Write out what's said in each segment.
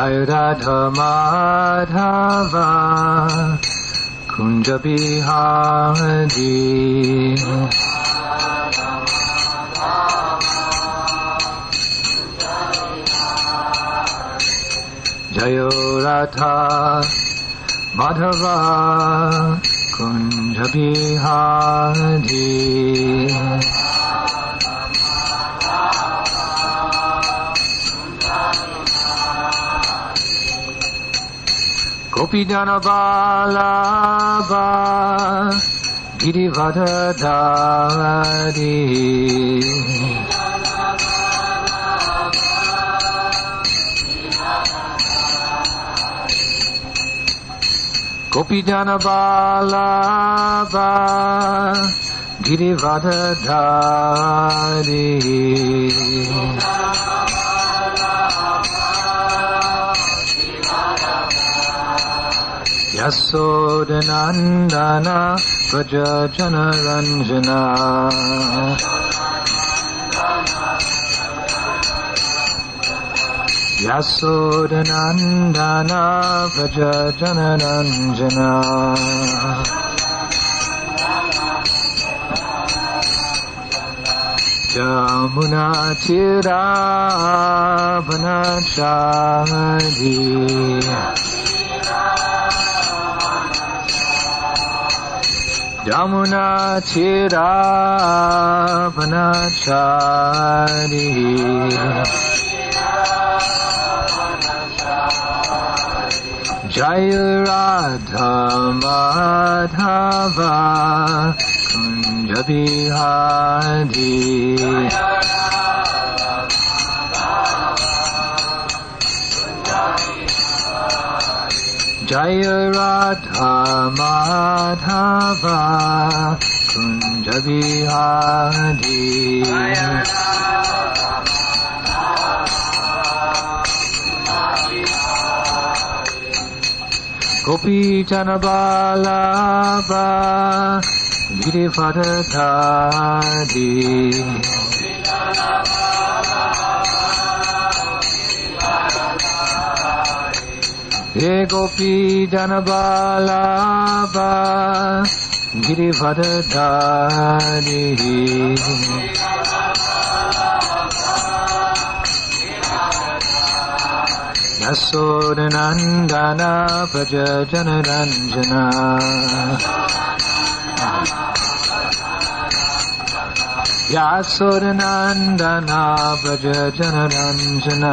Jai Radha Madhava Kunja Bihari Jai Radha Madhava Kunja Bihari गोपीजन बालाबा Girivardhari गोपीजन बालाबा Girivardhari Yasodhanandana Vrajajana Ranjana Yasodhanandana Vrajajana Ranjana Jamuna Tira Vanachari Jamuna चिरावनचारी जय Radha Madhava Kunjbihari Jaya Radha Madhava Kunja Bihari Gopi Janabalaba Girivadadari हे गोपी जन बालाबा गिरिभरधारी यशोरनन्दन भज जनरञ्जना यासुरनन्दना भज जनरञ्जना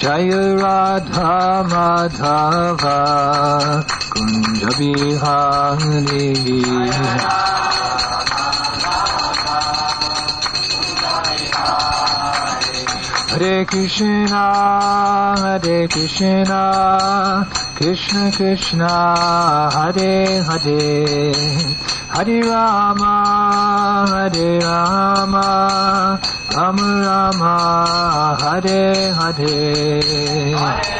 जय राधा धा मा धाव हरे कृष्णा हरे Krishna Kunja Bihari Hare Krishna, Hare Krishna, Krishna Krishna, Hare Hare, Hare Rama,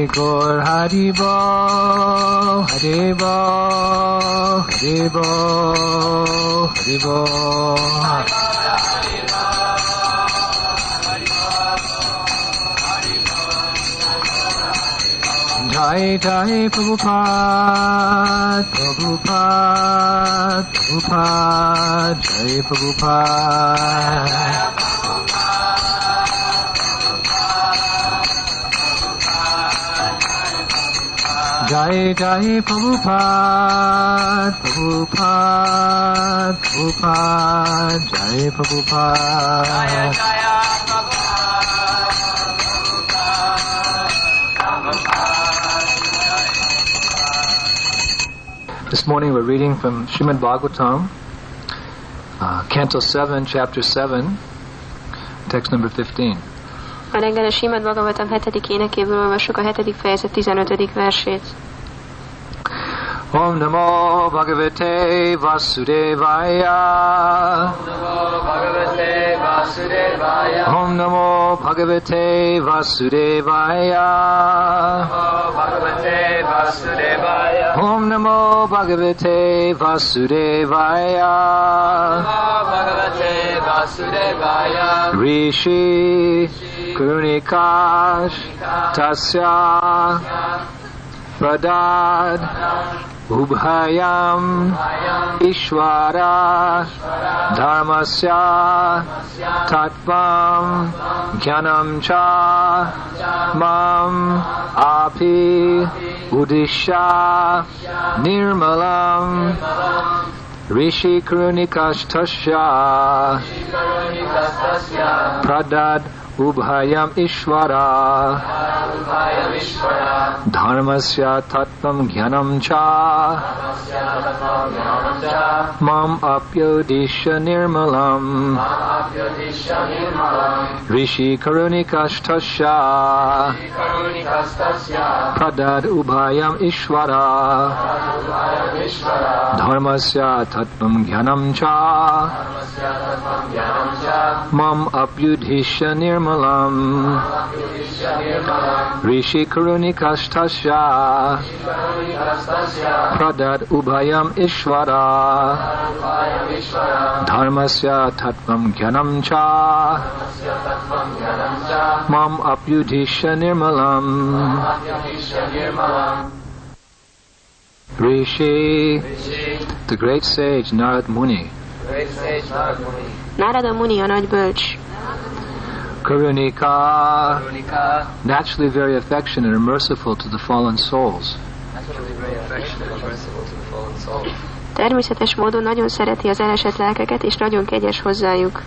Jai Gaur Haribo, Haribo, Haribo, Haribo. Jai Jai Prabhupada, Prabhupada, Prabhupada, Jai Prabhupada. Jai Jai Prabhupada, Prabhupada, Prabhupada, Jai Prabhupada. This morning we're reading from Srimad Bhagavatam, uh, Canto 7, Chapter 7, text number 15. A reggel a Simad Bhagavatam 7. énekéből olvassuk a 7. fejezet 15. versét. Om Namo Bhagavate Vasudevaya. Om Namo Bhagavate Vasudevaya. Om Namo Bhagavate Vasudevaya. Rishi Karunikash Tasya Pradad Ubhayam Ishvara Dharmasya Tattvam Jnanam Cha Mam Api Udisha Nirmalam Rishi Karunikashtasya Pradad Ubhayam Ishvara Dharmasya Tattvam Jnanam Cha Mam Apyodisha Nirmalam Rishi Karunikashtasya Pradad Ubhayam Ishvara Dharmasya Tattvam Nirmalam Rishi Karunikashtasya Pradad Ubhayam Ishvara. Dharmasya Tattvam Jnanam Cha. Mam Apyudhisha Nirmalam. Rishi, the great sage Narad Muni, Nárada Muni a nagy bölcs, Karunika, naturally very affectionate and merciful to the fallen souls. Naturally very affectionate and merciful to the fallen souls. Természetes módon nagyon szereti az elesett lelkeket, és nagyon kegyes hozzájuk.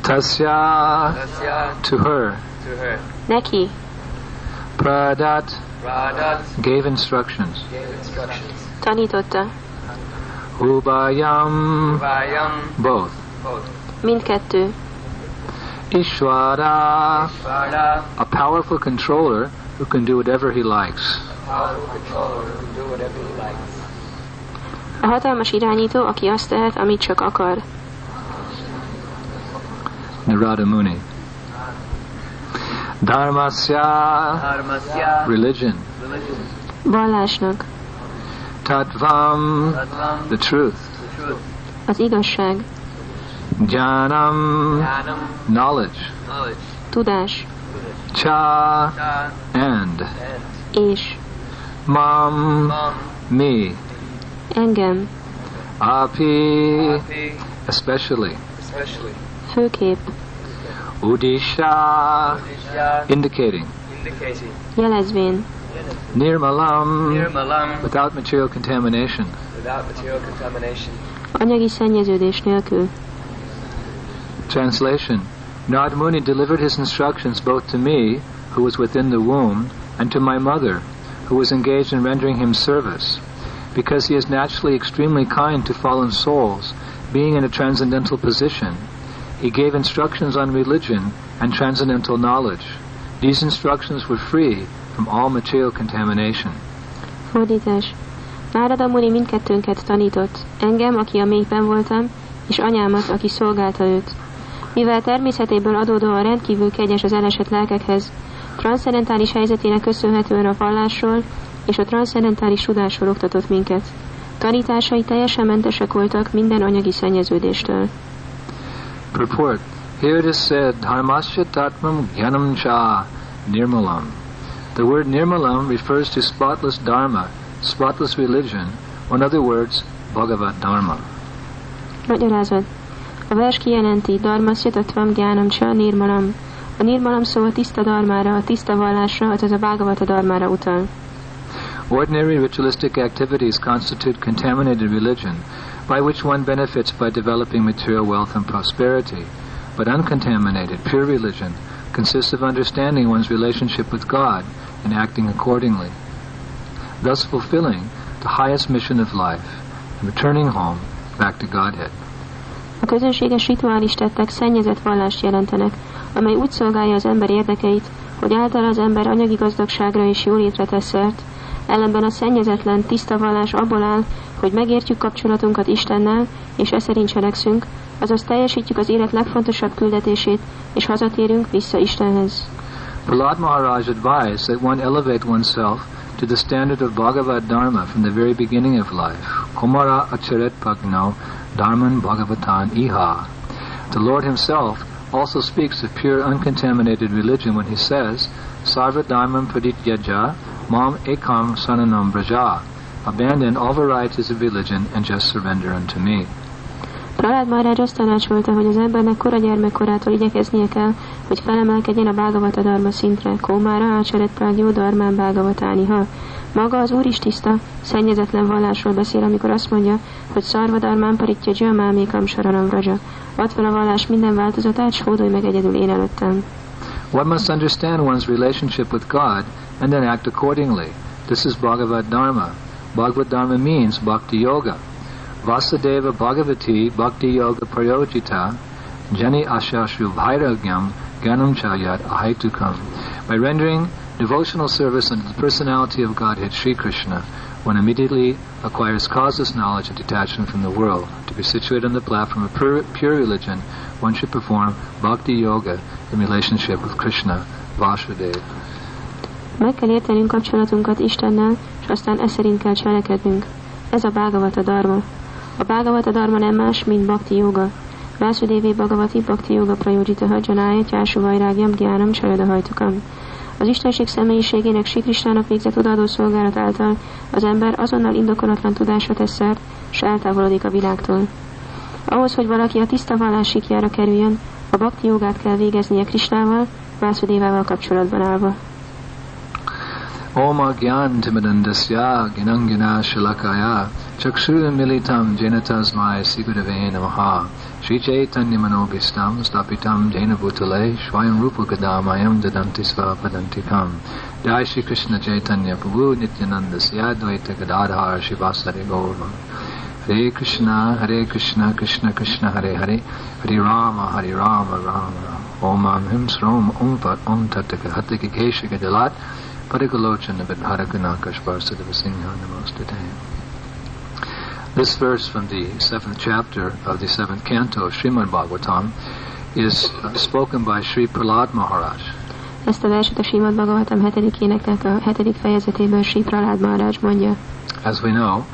Tasya, to her, to her. Neki Pradat gave instructions. tanította Ubhayam, both. mindkettő, Ishvara, a powerful controller who can do whatever he likes. a hatalmas irányító, aki azt tehet, amit csak akar. Narada Muni. Dharma. Dharmasya, religion. Vallásnak, Tattvam, the truth. az igazság, Jnanam, knowledge. tudás. Cha, and. és. Mam, me. engem, Api, especially. főkép, Udisha, indicating. jelezvén, Nirmalam, without material contamination. without material contamination. anyagi szennyeződés nélkül. Translation Nard Muni delivered his instructions both to me, who was within the womb, and to my mother, who was engaged in rendering him service. Because he is naturally extremely kind to fallen souls, being in a transcendental position, he gave instructions on religion and transcendental knowledge. These instructions were free from all material contamination. Fordítás. Nárada Muni mindkettőnket tanított, engem, aki a mélyben voltam, és anyámat, aki szolgálta őt. Mivel természetéből adódóan rendkívül kegyes az elesett lelkekhez, transzcendentális helyzetének köszönhetően a vallásról és a transzcendentális tudásról oktatott minket. Tanításai teljesen mentesek voltak minden anyagi szennyeződéstől. Purport. Here it is said, Dharmasya Tatmam Gyanam Cha Nirmalam. The word Nirmalam refers to spotless Dharma, spotless religion, or in other words, Bhagavad Dharma. Magyarázat. A vers kijelenti Dharmasya Tattvam Gyánam Csa Nirmalam. A Nirmalam szó a tiszta dharmára, a tiszta vallásra, azaz a Bhagavata dharmára utal. Ordinary ritualistic activities constitute contaminated religion, by which one benefits by developing material wealth and prosperity. But uncontaminated, pure religion consists of understanding one's relationship with God and acting accordingly, thus fulfilling the highest mission of life and returning home back to Godhead. A közönséges rituális tettek szennyezett vallást jelentenek, amely úgy szolgálja az ember érdekeit, hogy által az ember anyagi gazdagságra és jólétre tesz szert, ellenben a szennyezetlen, tiszta vallás abból áll, hogy megértjük kapcsolatunkat Istennel, és e szerint cselekszünk, azaz teljesítjük az élet legfontosabb küldetését, és hazatérünk vissza Istenhez. Prahlad Maharaj advised that one elevate oneself to the standard of Bhagavad Dharma from the very beginning of life. Kumara acharet prajno dharman bhagavatan iha. The Lord himself also speaks of pure uncontaminated religion when he says, Sarva dharmam parityajya mam ekam saranam braja. Abandon all varieties of religion and just surrender unto me. Pralád Maharaj azt tanácsolta, hogy az embernek kora gyermekkorától igyekeznie kell, hogy felemelkedjen a Bhagavata Dharma szintre, Kómára, Ácseret Prágyó, Dharmán Bhagavatáni, ha. Maga az Úr is tiszta, szennyezetlen vallásról beszél, amikor azt mondja, hogy Szarva Dharmán paritja Jamámékam Saranam Vraja. Add fel a vallás minden változatát, s hódolj meg egyedül én előttem. One must understand one's relationship with God and then act accordingly. This is Bhagavad Dharma. Bhagavad Dharma means bhakti yoga. Vasudeva Bhagavati Bhakti Yoga Prayojita Jani Ashashru Vairagyam Ganam Chayat Ahaitukam. By rendering devotional service unto the personality of Godhead Sri Krishna, one immediately acquires causeless knowledge and detachment from the world. To be situated on the platform of pure, pure religion, one should perform bhakti yoga in relationship with Krishna, Vasudeva. Meg kell értenünk kapcsolatunkat Istennel, és aztán e szerint kell cselekednünk. Ez a Bhagavata Dharma. A Bhagavata Dharma nem más, mint Bhakti Yoga. Vásudévi Bhagavati Bhakti Yoga Prajojita Hajanája Tyásu Vajrágyam Gyánam Csajada. Az Istenség személyiségének Sikristának végzett odaadó szolgálat által az ember azonnal indokolatlan tudásra tesz szert, s eltávolodik a világtól. Ahhoz, hogy valaki a tiszta vallás sikjára kerüljön, a bhakti jogát kell végeznie Krisnával, Vásudévával kapcsolatban állva. Om Agyan Timidandasya Ginangina Shalakaya Chakshura Militam Janatasmai Sigurave Namaha. Sri Chaitanya Manobhistam Stapitam Jaina Bhutale Shvayam Rupa Gadamayam Dadanti Sva Padantikam Jai Shri Krishna Chaitanya Prabhu Nityananda Siyadvaita Gadadhar Shivasari Gaurva. Hare Krishna Hare Krishna Krishna Krishna Hare Hare. Hare Rama Hare Rama Rama Rama. Om Am Him Srom Om Pat Om Tataka This verse from the seventh chapter of the seventh canto of Srimad Bhagavatam is spoken by Sri Prahlad Maharaj. Ezt a verset a Simad Bhagavatam hetedik éneknek a hetedik fejezetében Sri Pralád Maharaj mondja. As we know,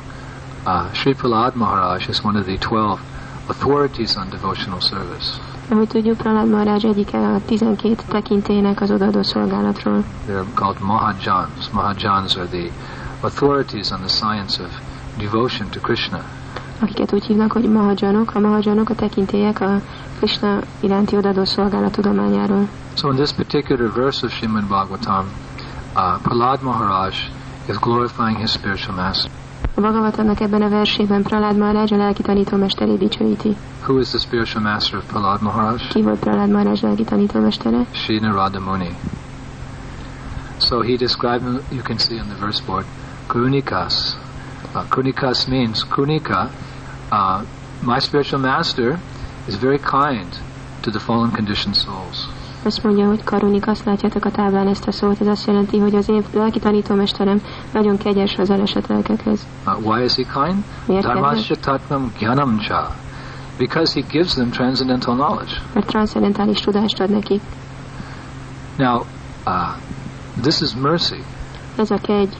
uh, Sri Prahlad Maharaj is one of the twelve authorities on devotional service. Ahogy tudjuk, Pralád Maharaj egyike a 12 tekintének az odaadó szolgálatról. They're called Mahajans. Mahajans are the authorities on the science of devotion to Krishna. akiket úgy hívnak, hogy mahajanok. A mahajanok a tekintélyek a Krishna iránti odaadó szolgálat tudományáról. So in this particular verse of Srimad Bhagavatam, uh, Prahlad Maharaj is glorifying his spiritual master. A Bhagavatamnak ebben a versében Pralád Maharaj a lelki tanítómesterét dicsőíti. Who is the spiritual master of Prahlad Maharaj? Ki volt Pralád Maharaj lelki tanítómestere? Sri Narada Muni. So he described, you can see on the verse board, Karunikas. Uh, Karunikas means, kunika. uh, my spiritual master is very kind to the fallen conditioned souls. Azt mondja, hogy karunik, azt látjátok a táblán ezt a szót, ez azt jelenti, hogy az én lelki tanítómesterem nagyon kegyes az elesett lelkekhez. Uh, why is he kind? Miért? Dharmasya tatvam gyanam cha. because he gives them transcendental knowledge. mert transzendentális tudást ad nekik. Now, uh, this is mercy Ez a kegy,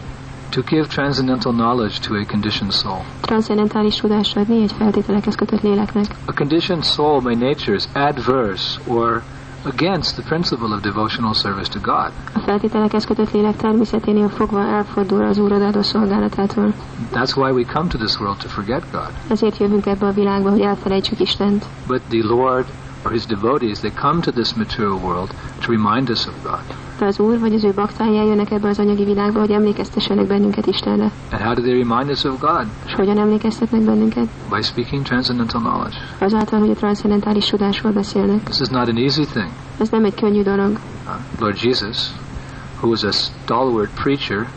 to give transcendental knowledge to a conditioned soul. transzendentális tudást adni egy feltételekhez kötött léleknek. A conditioned soul by nature is adverse or against the principle of devotional service to God. A feltételekhez kötött lélek természeténél fogva elfordul az Úrod adó szolgálatától. That's why we come to this world to forget God. Ezért jövünk ebbe a világba, hogy elfelejtsük Istent. But the Lord or his devotees, they come to this material world to remind us of God. Az Úr vagy az ő baktája jönnek ebbe az anyagi világba, hogy emlékeztessenek bennünket Istenre. And how do they remind us of God? És hogyan emlékeztetnek bennünket? By speaking transcendental knowledge. Azáltal, hogy a transzcendentális tudásról beszélnek. This is not an easy thing. Ez nem egy könnyű dolog. Uh, Lord Jesus, who was a stalwart preacher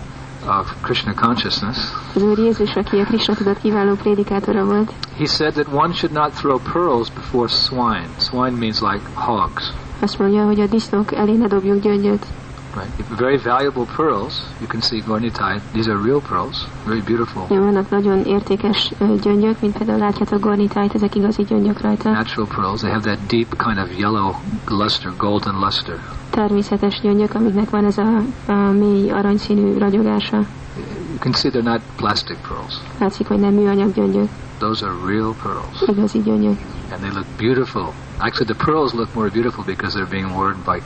of Krishna consciousness, Az Úr Jézus, aki a Krishna tudat kiváló prédikátora volt, he said that one should not throw pearls before swine. Swine means like hogs. Azt mondja, hogy a disznók elé ne dobjuk gyöngyöt. Right? Very valuable pearls. You can see Gornitai. These are real pearls. Very beautiful. Ja, vannak nagyon értékes gyöngyök, mint például látjátok gornitájt, ezek igazi gyöngyök rajta. Natural pearls. They have that deep kind of yellow luster, golden luster. Természetes gyöngyök, amiknek van ez a, a mély aranyszínű ragyogása. You can see they're not plastic pearls. Látszik, hogy nem műanyag gyöngyök, Those are real pearls. igazi gyöngyök. And they look beautiful. Actually, the pearls look more beautiful because they're being worn by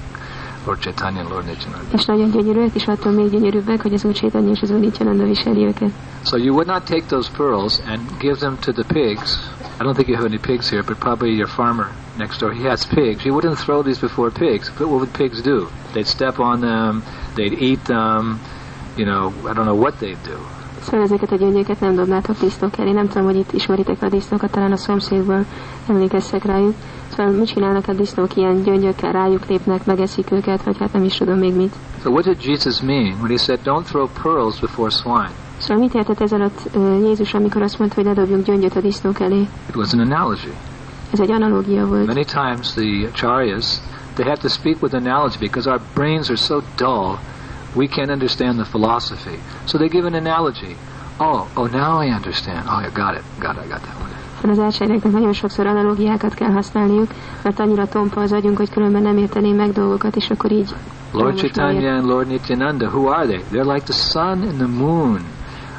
Lord Chaitanya and Lord Nityananda. És nagyon gyönyörűek, és attól még gyönyörűbbek, hogy az Úr Csétanya és az Úr Nityananda viseli őket. So you would not take those pearls and give them to the pigs. I don't think you have any pigs here, but probably your farmer next door, he has pigs. You wouldn't throw these before pigs. But what would pigs do? They'd step on them, they'd eat them, you know, I don't know what they'd do. Szóval ezeket a gyöngyöket nem dobnátok disznók elé. Nem tudom, hogy itt ismeritek a disznókat, talán a szomszédból emlékezzek rájuk. Szóval mit csinálnak a disznók ilyen gyöngyökkel, rájuk lépnek, megeszik őket, vagy hát nem is tudom még mit. So what did Jesus mean when he said, don't throw pearls before swine? Szóval mit értett ez alatt Jézus, amikor azt mondta, hogy ne dobjunk gyöngyöt a disznók elé? It was an analogy. Ez egy analógia volt. Many times the acharyas, they have to speak with analogy because our brains are so dull, we can't understand the philosophy. So they give an analogy. Oh, oh, now I understand. Oh, I got it. Got it. I got that one. Szóval az elsőnek nagyon sokszor analógiákat kell használniuk, mert annyira tompa az agyunk, hogy különben nem értené meg dolgokat, és akkor így Lord Chaitanya and Lord Nityananda, who are they? They're like the sun and the moon,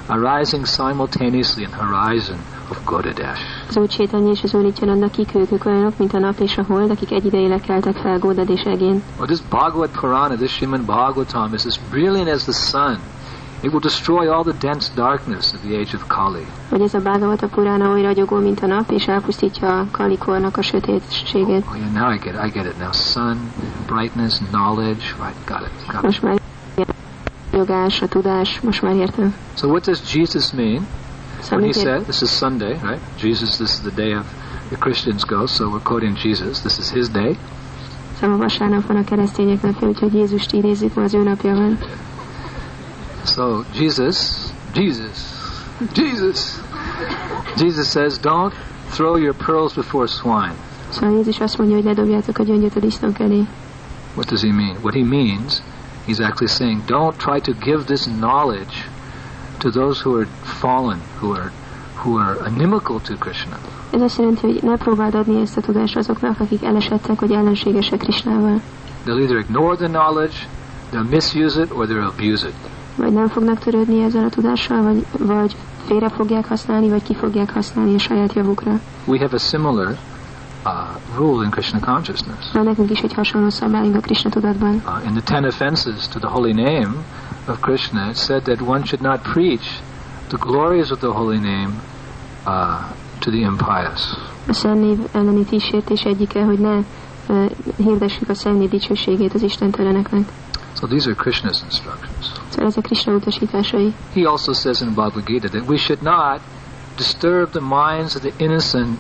arising simultaneously in the horizon of Godadesh. Az Úr Csétanya és az Úr Nityananda kik ők, ők olyanok, mint a nap és a hold, akik egyidejileg keltek fel Gódad és Egén. Well, this Bhagavad Purana, this Srimad Bhagavatam, is as brilliant as the sun. It will destroy all the dense darkness of the age of Kali. Hogy ez a Bhagavata Purana oly ragyogó, mint a nap, és elpusztítja a kalikornak a sötétségét. Oh, yeah, now I get it. I get it now. Sun, brightness, knowledge. Right, got it. Got it. Most már jogás, a tudás, most már értem. So what does Jesus mean when he said, this is Sunday, right? Jesus, this is the day of the Christians go, so we're quoting Jesus. This is his day. Szóval vasárnap van a keresztények napja, úgyhogy Jézust idézzük, ma az ő napja van. So Jesus, Jesus, Jesus, Jesus says, don't throw your pearls before swine. Szóval Jézus azt mondja, hogy ne dobjátok a gyöngyöt a disznók elé. What does he mean? What he means, he's actually saying, don't try to give this knowledge to those who are fallen, who are who are inimical to Krishna. Ez azt jelenti, hogy ne próbáld adni ezt a tudást azoknak, akik elesettek, vagy ellenségesek Krisnával. They'll either ignore the knowledge, they'll misuse it, or they'll abuse it. Vagy nem fognak törődni ezzel a tudással, vagy, vagy félre fogják használni, vagy ki fogják használni a saját javukra. We have a similar uh, rule in Krishna consciousness. Is egy hasonló szabályunk a Krishna tudatban. Uh, in the ten offenses to the holy name of Krishna, it said that one should not preach the glories of the holy name uh, to the impious. A szemnév elleni kísértés egyike, hogy ne uh, hirdessük a szemnév dicsőségét az istenteleneknek. So these are Krishna's instructions. Szóval ezek Krishna utasításai. He also says in Bhagavad Gita that we should not disturb the minds of the innocent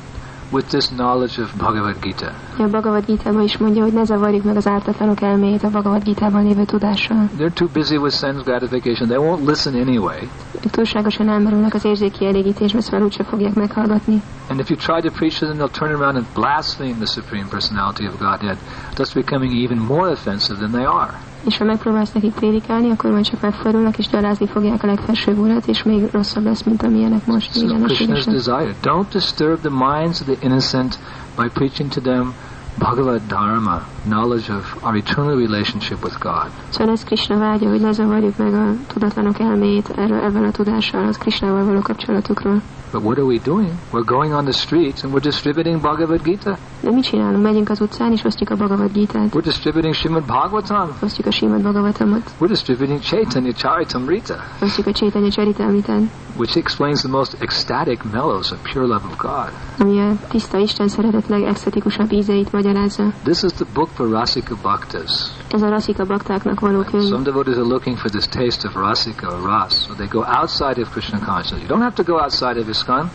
with this knowledge of Bhagavad Gita. A Bhagavad Gita-ban is mondja, hogy ne zavarjuk meg az ártatlanok elméjét a Bhagavad Gita-ban lévő tudással. They're too busy with sense gratification. They won't listen anyway. Túlságosan elmerülnek az érzéki elégítésbe, szóval úgyse fogják meghallgatni. And if you try to preach to them, they'll turn around and blaspheme the Supreme Personality of Godhead, thus becoming even more offensive than they are. És ha megpróbálsz nekik prédikálni, akkor majd csak megfordulnak és gyalázni fogják a legfelsőbb urat, és még rosszabb lesz, mint amilyenek most. Igen, Krishna's desire. Don't disturb the minds of the innocent by preaching to them Bhagavad Dharma, knowledge of our eternal relationship with God. Szóval ez Krishna vágya, hogy ne zavarjuk meg a tudatlanok elméjét erről, ebben a tudással, az Krishnával való kapcsolatukról. But what are we doing? We're going on the streets and we're distributing Bhagavad Gita. De mit csinálunk? Megyünk az utcán, és osztjuk a Bhagavad Gita-t, We're distributing Srimad Bhagavatam. osztjuk a Srimad Bhagavatamot, We're distributing Chaitanya Charitamrita, osztjuk a Chaitanya Charitamritát, which explains the most ecstatic mellows of pure love of God. ami a tiszta Isten szeretet ízeit magyarázza. This is the book for Rasika Bhaktas. Ez a Rasika baktáknak való könyv. Some devotees are looking for this taste of Rasika or Ras, so they go outside of Krishna consciousness. You don't have to go outside of ISKCON.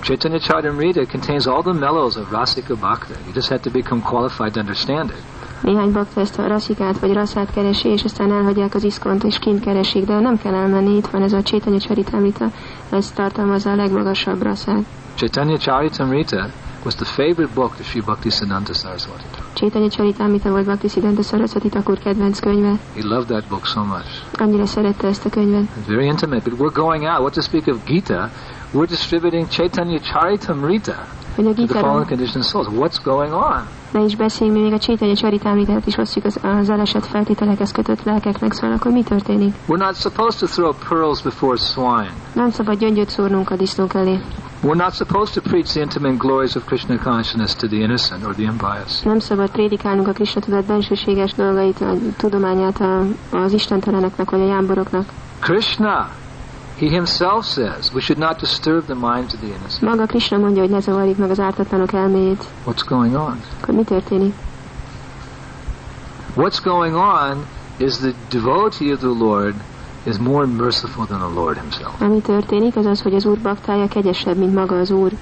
Chaitanya Charitamrita contains all the mellows of Rasika Bhakta. You just have to become qualified to understand it. Néhány bakta ezt a rasszikát vagy rasszát keresi, és aztán elhagyják az iszkont, és kint keresik, de nem kell elmenni, itt van ez a Chaitanya Charitamrita, ez tartalmazza a legmagasabb rasszát. Chaitanya Charitamrita was the favorite book of Sri Bhaktisiddhanta Saraswati. Chaitanya Charitamrita volt Bhakti Siddhanta Saraswati Thakur kedvenc könyve. He loved that book so much. Annyira szerette ezt a könyvet. It's very intimate, but we're going out. What to speak of Gita? We're distributing Chaitanya Charitamrita Hogy a to the fallen gitáron conditioned souls. What's going on? ne is beszéljünk, még a Chaitanya Charitamritát is osztjuk az, az elesett feltételekhez kötött lelkeknek, szóval akkor mi történik? We're not supposed to throw pearls before swine. Nem szabad gyöngyöt szórnunk a disznók elé. We're not supposed to preach the intimate glories of Krishna consciousness to the innocent or the impious. Nem szabad prédikálnunk a Krishna tudat bensőséges dolgait, a tudományát a, az istenteleneknek vagy a jámboroknak. Krishna, he himself says we should not disturb the minds of the innocent. Maga Krishna mondja, hogy ne zavarjuk meg az ártatlanok elméjét. What's going on? Akkor mi történik? What's going on is the devotee of the Lord is more merciful than the Lord himself. Ami történik, az az, hogy az Úr baktája kegyesebb, mint maga az Úr.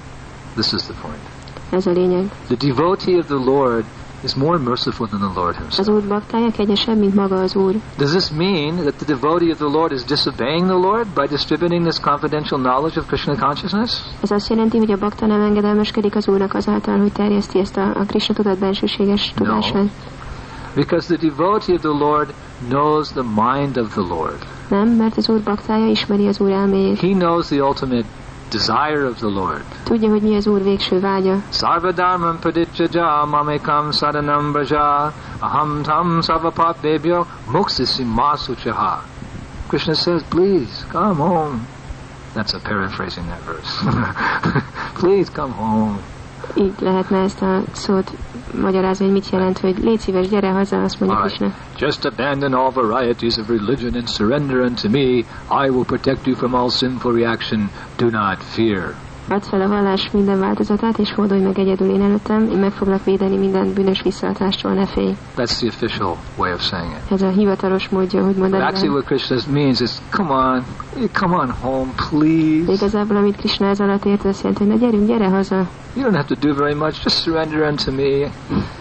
This is the point. Ez a lényeg. The devotee of the Lord is more merciful than the Lord Az himself. Úr baktája kegyesebb, mint maga az Úr. Does this mean that the devotee of the Lord is disobeying the Lord by distributing this confidential knowledge of Krishna consciousness? Ez azt jelenti, hogy a bakta nem engedelmeskedik az Úrnak azáltal, hogy terjeszti ezt a, a Krishna tudat bensőséges tudását. Because the devotee of the Lord knows the mind of the Lord. Nem, mert az Úr baktája ismeri az Úr elméjét. He knows the ultimate desire of the Lord. Tudja, hogy mi az Úr végső vágya. Sarvadharmam pradityaja mamekam saranam braja aham tam sarvapapebhyo moksisi masuchaha. Krishna says, please, come home. That's a paraphrasing that verse. please come home. Így lehetne ezt a szót magyarázni, hogy mit jelent, hogy légy szíves, gyere haza, azt mondja Krishna. Just abandon all varieties of religion and surrender unto me. I will protect you from all sinful reaction. Do not fear. Add fel a vallás minden változatát, és fordulj meg egyedül én előttem, én meg foglak védeni minden bűnös visszaadástól, ne félj. That's the official way of saying it. Ez a hivatalos módja, hogy mondani. actually, what Krishna means is, come on, come on home, De please. igazából, amit Krishna ez alatt ért, azt jelenti, hogy na gyerünk, gyere haza. You don't have to do very much. Just surrender unto me.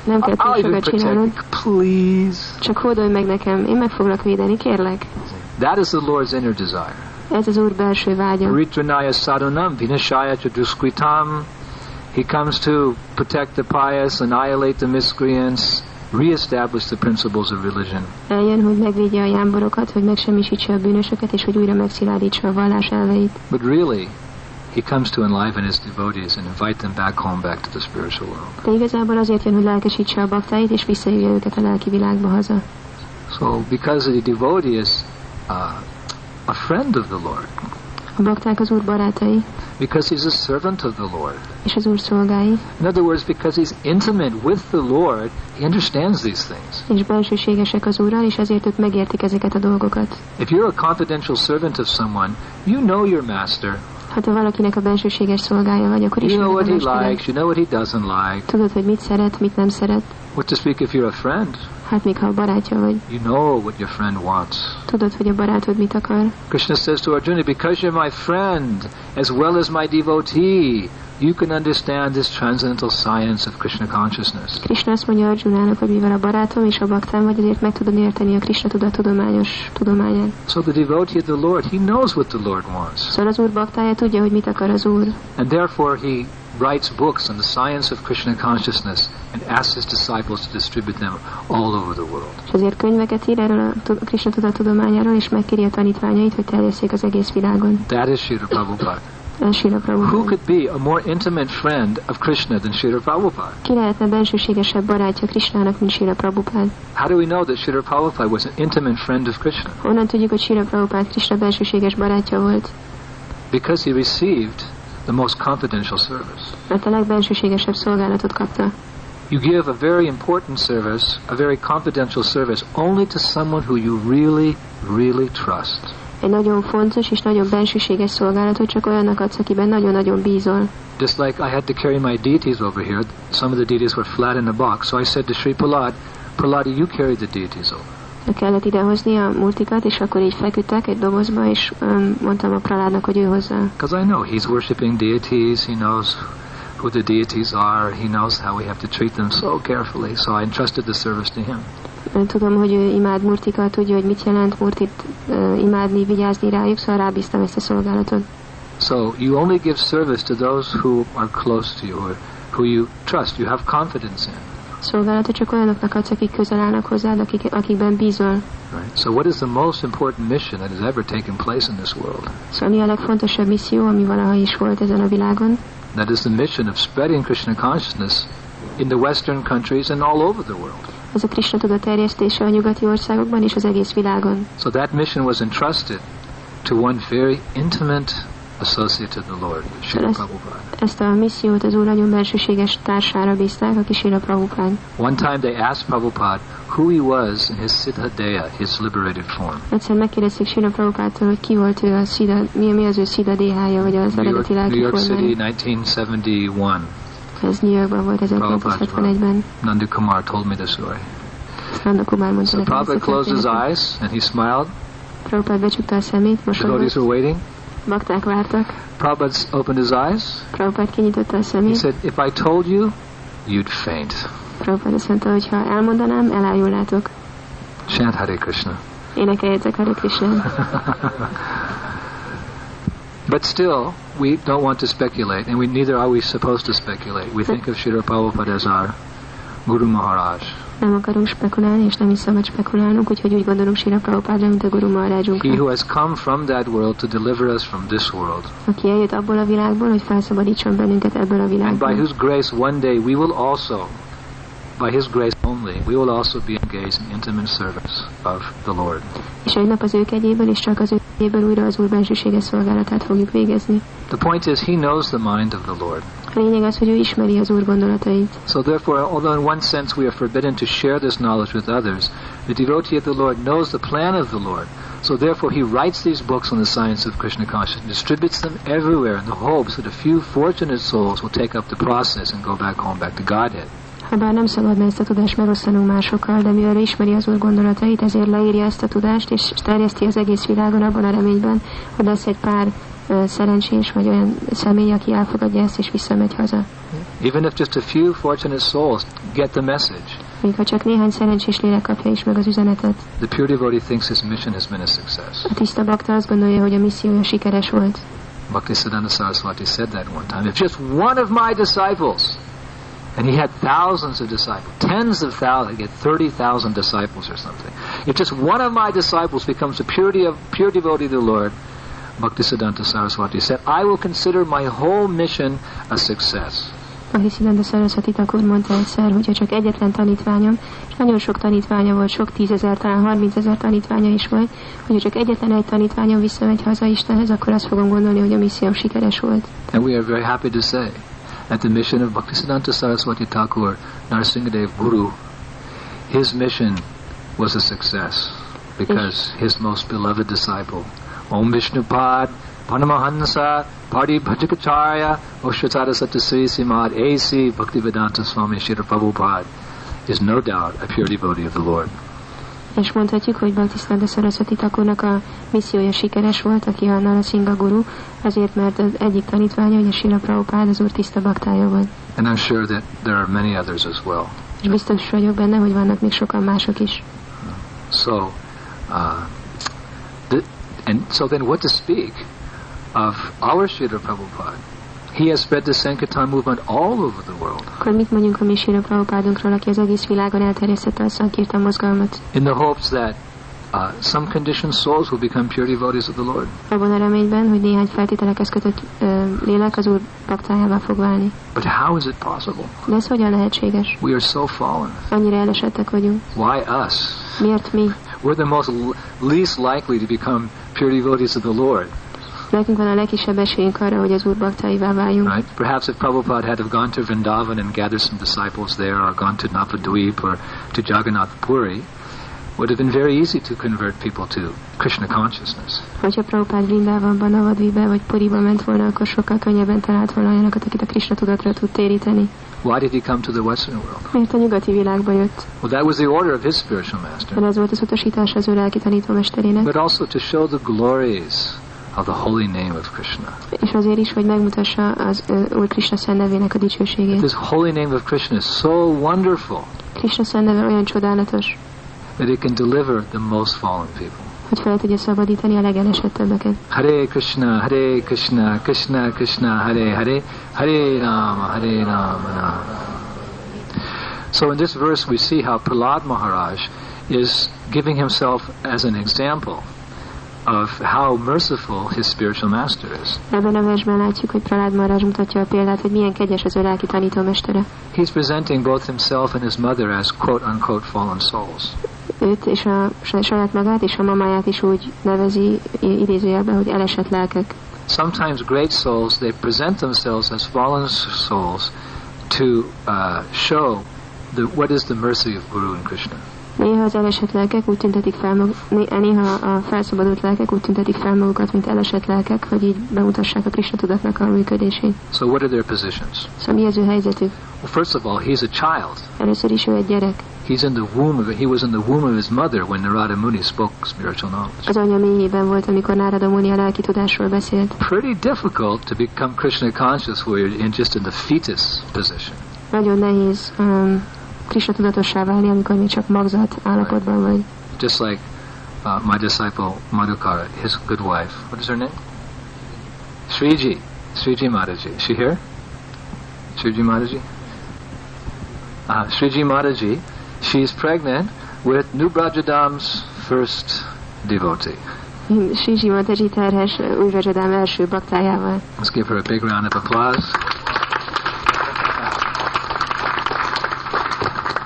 Nem kell túl sokat csinálnod. Please. csak hódolj meg nekem, én meg foglak védeni, kérlek. That is the Lord's inner desire. Ez az Úr belső vágya. Sadhanam vinashaya chaduskritam. He comes to protect the pious, annihilate the miscreants, reestablish the principles of religion. Eljön, hogy megvédje a jámborokat, hogy megsemmisítse a bűnösöket, és hogy újra megszilárdítsa a vallás elveit. But really, he comes to enliven his devotees and invite them back home, back to the spiritual world. De igazából azért jön, hogy lelkesítse a baktáit, és visszahívja őket a lelki világba haza. So, because the devotee is uh, a friend of the Lord, A bakták az Úr barátai, because he's a servant of the Lord, és az Úr szolgái, in other words, because he's intimate with the Lord, he understands these things. és belsőségesek az Úrral, és ezért ők megértik ezeket a dolgokat. If you're a confidential servant of someone, you know your master. Ha te valakinek a bensőséges szolgája vagy, akkor You know what he likes, you know what he doesn't like. Tudod, hogy mit szeret, mit nem szeret. What to speak if you're a friend? Hát még ha barátja vagy, You know what your friend wants. tudod, hogy a barátod mit akar. Krishna says to Arjuna, because you're my friend as well as my devotee, you can understand this transcendental science of Krishna consciousness. Krishna azt mondja Arjunának, hogy mivel a barátom és a baktám vagy, ezért meg tudod érteni a Krishna tudat tudományos tudományát. So the devotee of the Lord, he knows what the Lord wants. Szóval az Úr baktája tudja, hogy mit akar az Úr, And therefore he writes books on the science of Krishna consciousness and asks his disciples to distribute them all over the world. és ezért könyveket ír erről a Krishna tudat tudományáról, és megkéri a tanítványait, hogy terjesszék az egész világon. That is Srila Prabhupada. Who could be a more intimate friend of Krishna than Srila Prabhupada? Ki lehetne bensőségesebb barátja Krishnának, mint Srila Prabhupada? How do we know that Srila Prabhupada was an intimate friend of Krishna? Honnan tudjuk, hogy Srila Prabhupada Krishna bensőséges barátja volt? Because he received the most confidential service. Mert a legbensőségesebb szolgálatot kapta. You give a very important service, a very confidential service, only to someone who you really, really trust. Egy nagyon fontos és nagyon bensőséges szolgálatot csak olyannak adsz, akiben nagyon-nagyon bízol. Just like I had to carry my deities over here, some of the deities were flat in the box, so I said to Sri Prahlad, Prahlad, you carry the deities over. Le kellett idehozni a multikat, és akkor így feküdtek egy dobozba, és um, mondtam a praládnak, hogy ő hozzá. Because I know he's worshipping deities, he knows who the deities are, he knows how we have to treat them so carefully, so I entrusted the service to him. Tudom, hogy ő imád murtikat, tudja, hogy mit jelent murtit uh, imádni, vigyázni rájuk, szóval rábíztam ezt a szolgálatot. So you only give service to those who are close to you, or who you trust, you have confidence in. Szolgálatot csak olyanoknak adsz, akik közel állnak hozzád, akik, akikben bízol. Right? So what is the most important mission that has ever taken place in this world? Szóval mi a legfontosabb misszió, ami valaha is volt ezen a világon? That is the mission of spreading Krishna consciousness in the Western countries and all over the world. Ez a Krishna tudat terjesztése a nyugati országokban és az egész világon. So that mission was entrusted to one very intimate associate of the Lord, Srila Prabhupada. Ezt a missziót az úr nagyon bensőséges társára bízták, aki Srila. One time they asked Prabhupada who he was in his Siddhadeha, his liberated form. Egyszer megkérdezték Srila Prabhupádtól, hogy ki volt ő a szida, mi, mi az ő szida déhája, vagy az New York, eredeti New York City, 1971. Ez New Yorkban volt 1971-ben. Nandu Kumar told me the story. Nanda Kumar mondta So nekem ezt a Prabhupada closed his eyes and he smiled. Prabhupád becsukta a szemét, Devotees were waiting. Bakták vártak. Prabhupada opened his eyes. Prabhupád kinyitotta a He szemét. said, If I told you, you'd faint. Prabhupád azt mondta, hogy ha elmondanám, elájulátok. Chant Hare Krishna. Énekeljetek Hare Krishna. But still, we don't want to speculate, and we neither are we supposed to speculate. We think of Srila Prabhupada as our Guru Maharaj. Nem akarunk spekulálni, és nem is szabad spekulálnunk, úgyhogy úgy gondolunk Srila Prabhupádra, mint a Guru He who has come from that world to deliver us from this world, aki eljött abból a világból, hogy felszabadítson bennünket ebből a and by világból. whose grace one day we will also, by His grace only, we will also be engaged in intimate service of the Lord. És egy nap az ő kegyéből, és csak az ő kegyéből újra az Úr bensőséges szolgálatát fogjuk végezni. The point is, He knows the mind of the Lord. Lényeg az, hogy ő ismeri az Úr gondolatait. So therefore, although in one sense we are forbidden to share this knowledge with others, the devotee of the Lord knows the plan of the Lord. So therefore he writes these books on the science of Krishna consciousness, and distributes them everywhere in the hopes that a few fortunate souls will take up the process and go back home, back to Godhead. Habár nem szabadna ezt a tudást megosztanunk másokkal, de mivel ismeri az Úr gondolatait, ezért leírja ezt a tudást, és terjeszti az egész világon abban a reményben, hogy lesz egy pár szerencsés vagy olyan személy, aki elfogadja ezt és visszamegy haza. Even if just a few fortunate souls get the message, Még ha csak néhány szerencsés lélek kapja is meg az üzenetet. the pure devotee thinks his mission has been a success. A tiszta bakta azt gondolja, hogy a missziója sikeres volt. Bhaktisiddhanta Saraswati said that one time. If just one of my disciples, and he had thousands of disciples, tens of thousands, he had 30,000 disciples or something. If just one of my disciples becomes a purity of, pure devotee of the Lord, Bhaktisiddhanta Saraswati said, I will consider my whole mission a success. A Saraswati Thakur mondta egyszer, hogyha csak egyetlen tanítványom, és nagyon sok tanítványa volt, sok tízezer, talán harmincezer tanítványa is volt, hogyha csak egyetlen egy tanítványom visszamegy haza Istenhez, akkor azt fogom gondolni, hogy a misszióm sikeres volt. And we are very happy to say that the mission of Bhaktisiddhanta Saraswati Thakur, Narsingadev Guru, his mission was a success because his most beloved disciple, Om Vishnupad, Panamahansa, Party Bhajakacharya, Oshratara Satyasri Simad A.C. Bhaktivedanta Swami Shri Prabhupada is no doubt a pure devotee of the Lord. És mondhatjuk, hogy Bhaktisztánta Saraswati Thakurnak a missziója sikeres volt, aki a Narasimha Guru, azért mert az egyik tanítványa, hogy a Sila Prabhupád az úr tiszta baktája volt. And I'm sure that there are many others as well. És biztos vagyok benne, hogy vannak még sokan mások is. So, uh, and so then what to speak of our Srila Prabhupada? He has spread the Sankirtan movement all over the world Akkor mit mondjunk a mi Sila Prabhupádunkról, aki az egész világon elterjesztette a Sankirtan mozgalmat? in the hopes that uh, some conditioned souls will become pure devotees of the Lord. Abban a reményben, hogy néhány feltételekhez kötött ö, lélek az úr baktájává fog válni. But how is it possible? De ez hogyan lehetséges? We are so fallen. Annyira elesettek vagyunk. Why us? Miért mi? We're the most least likely to become pure devotees of the Lord, Nekünk van a legkisebb esélyünk arra, hogy az úr baktáivá váljunk. right? Perhaps if Prabhupada had have gone to Vrindavan and gathered some disciples there, or gone to Navadweep or to Jagannath Puri, would have been very easy to convert people to Krishna consciousness. Hogyha Prabhupád Vrindávamban, Navadvibe vagy Puriba ment volna, akkor sokkal könnyebben talált volna olyanokat, akit a Krishna tudatra tud téríteni. Why did he come to the Western world? Miért a nyugati világba jött? Well, that was the order of his spiritual master. Mert ez volt az utasítás az ő lelki tanítómesterének. but also to show the glories of the holy name of Krishna. És azért is, hogy megmutassa az Úr Krishna szent nevének a dicsőségét. This holy name of Krishna is so wonderful Krishna szent neve olyan csodálatos, that it can deliver the most fallen people. Hogy fel tudja szabadítani a legelesettebbeket. Hare Krishna, Hare Krishna, Krishna Krishna, Hare Hare, Hare Rama, Hare Rama, Rama. So in this verse we see how Prahlad Maharaj is giving himself as an example of how merciful his spiritual master is. Ebben a versben látjuk, hogy Pralád Maharaj mutatja a példát, hogy milyen kegyes az ő lelki tanítómestere. He's presenting both himself and his mother as quote-unquote fallen souls. Őt és a saj- saját magát és a mamáját is úgy nevezi idézőjelben, hogy elesett lelkek. Sometimes great souls, they present themselves as fallen souls to uh, show the, what is the mercy of Guru and Krishna. Néha az elesett lelkek úgy tüntetik fel mag- né- néha a felszabadult lelkek úgy tüntetik fel magukat, mint elesett lelkek, hogy így bemutassák a Krishna tudatnak a működését. So what are their positions? Szóval mi az ő helyzetük? Well, first of all, he's a child. Először is ő egy gyerek. He's in the womb of he was in the womb of his mother when Narada Muni spoke spiritual knowledge. Az anya mélyében volt, amikor Nárada Muni a lelki tudásról beszélt. Pretty difficult to become Krishna conscious where you're in just in the fetus position. Nagyon nehéz um, Krishna tudatossá válni, amikor még csak magzat állapotban vagy. Just like uh, my disciple Madhukara, his good wife. What is her name? Sriji. Sriji Mataji. Is she here? Sriji Mataji? Uh, Sriji Mataji, she's pregnant with New Vraja Dham's first devotee. Sisi Mataji terhes új uh, Rajadám első baktájával. Let's give her a big round of applause.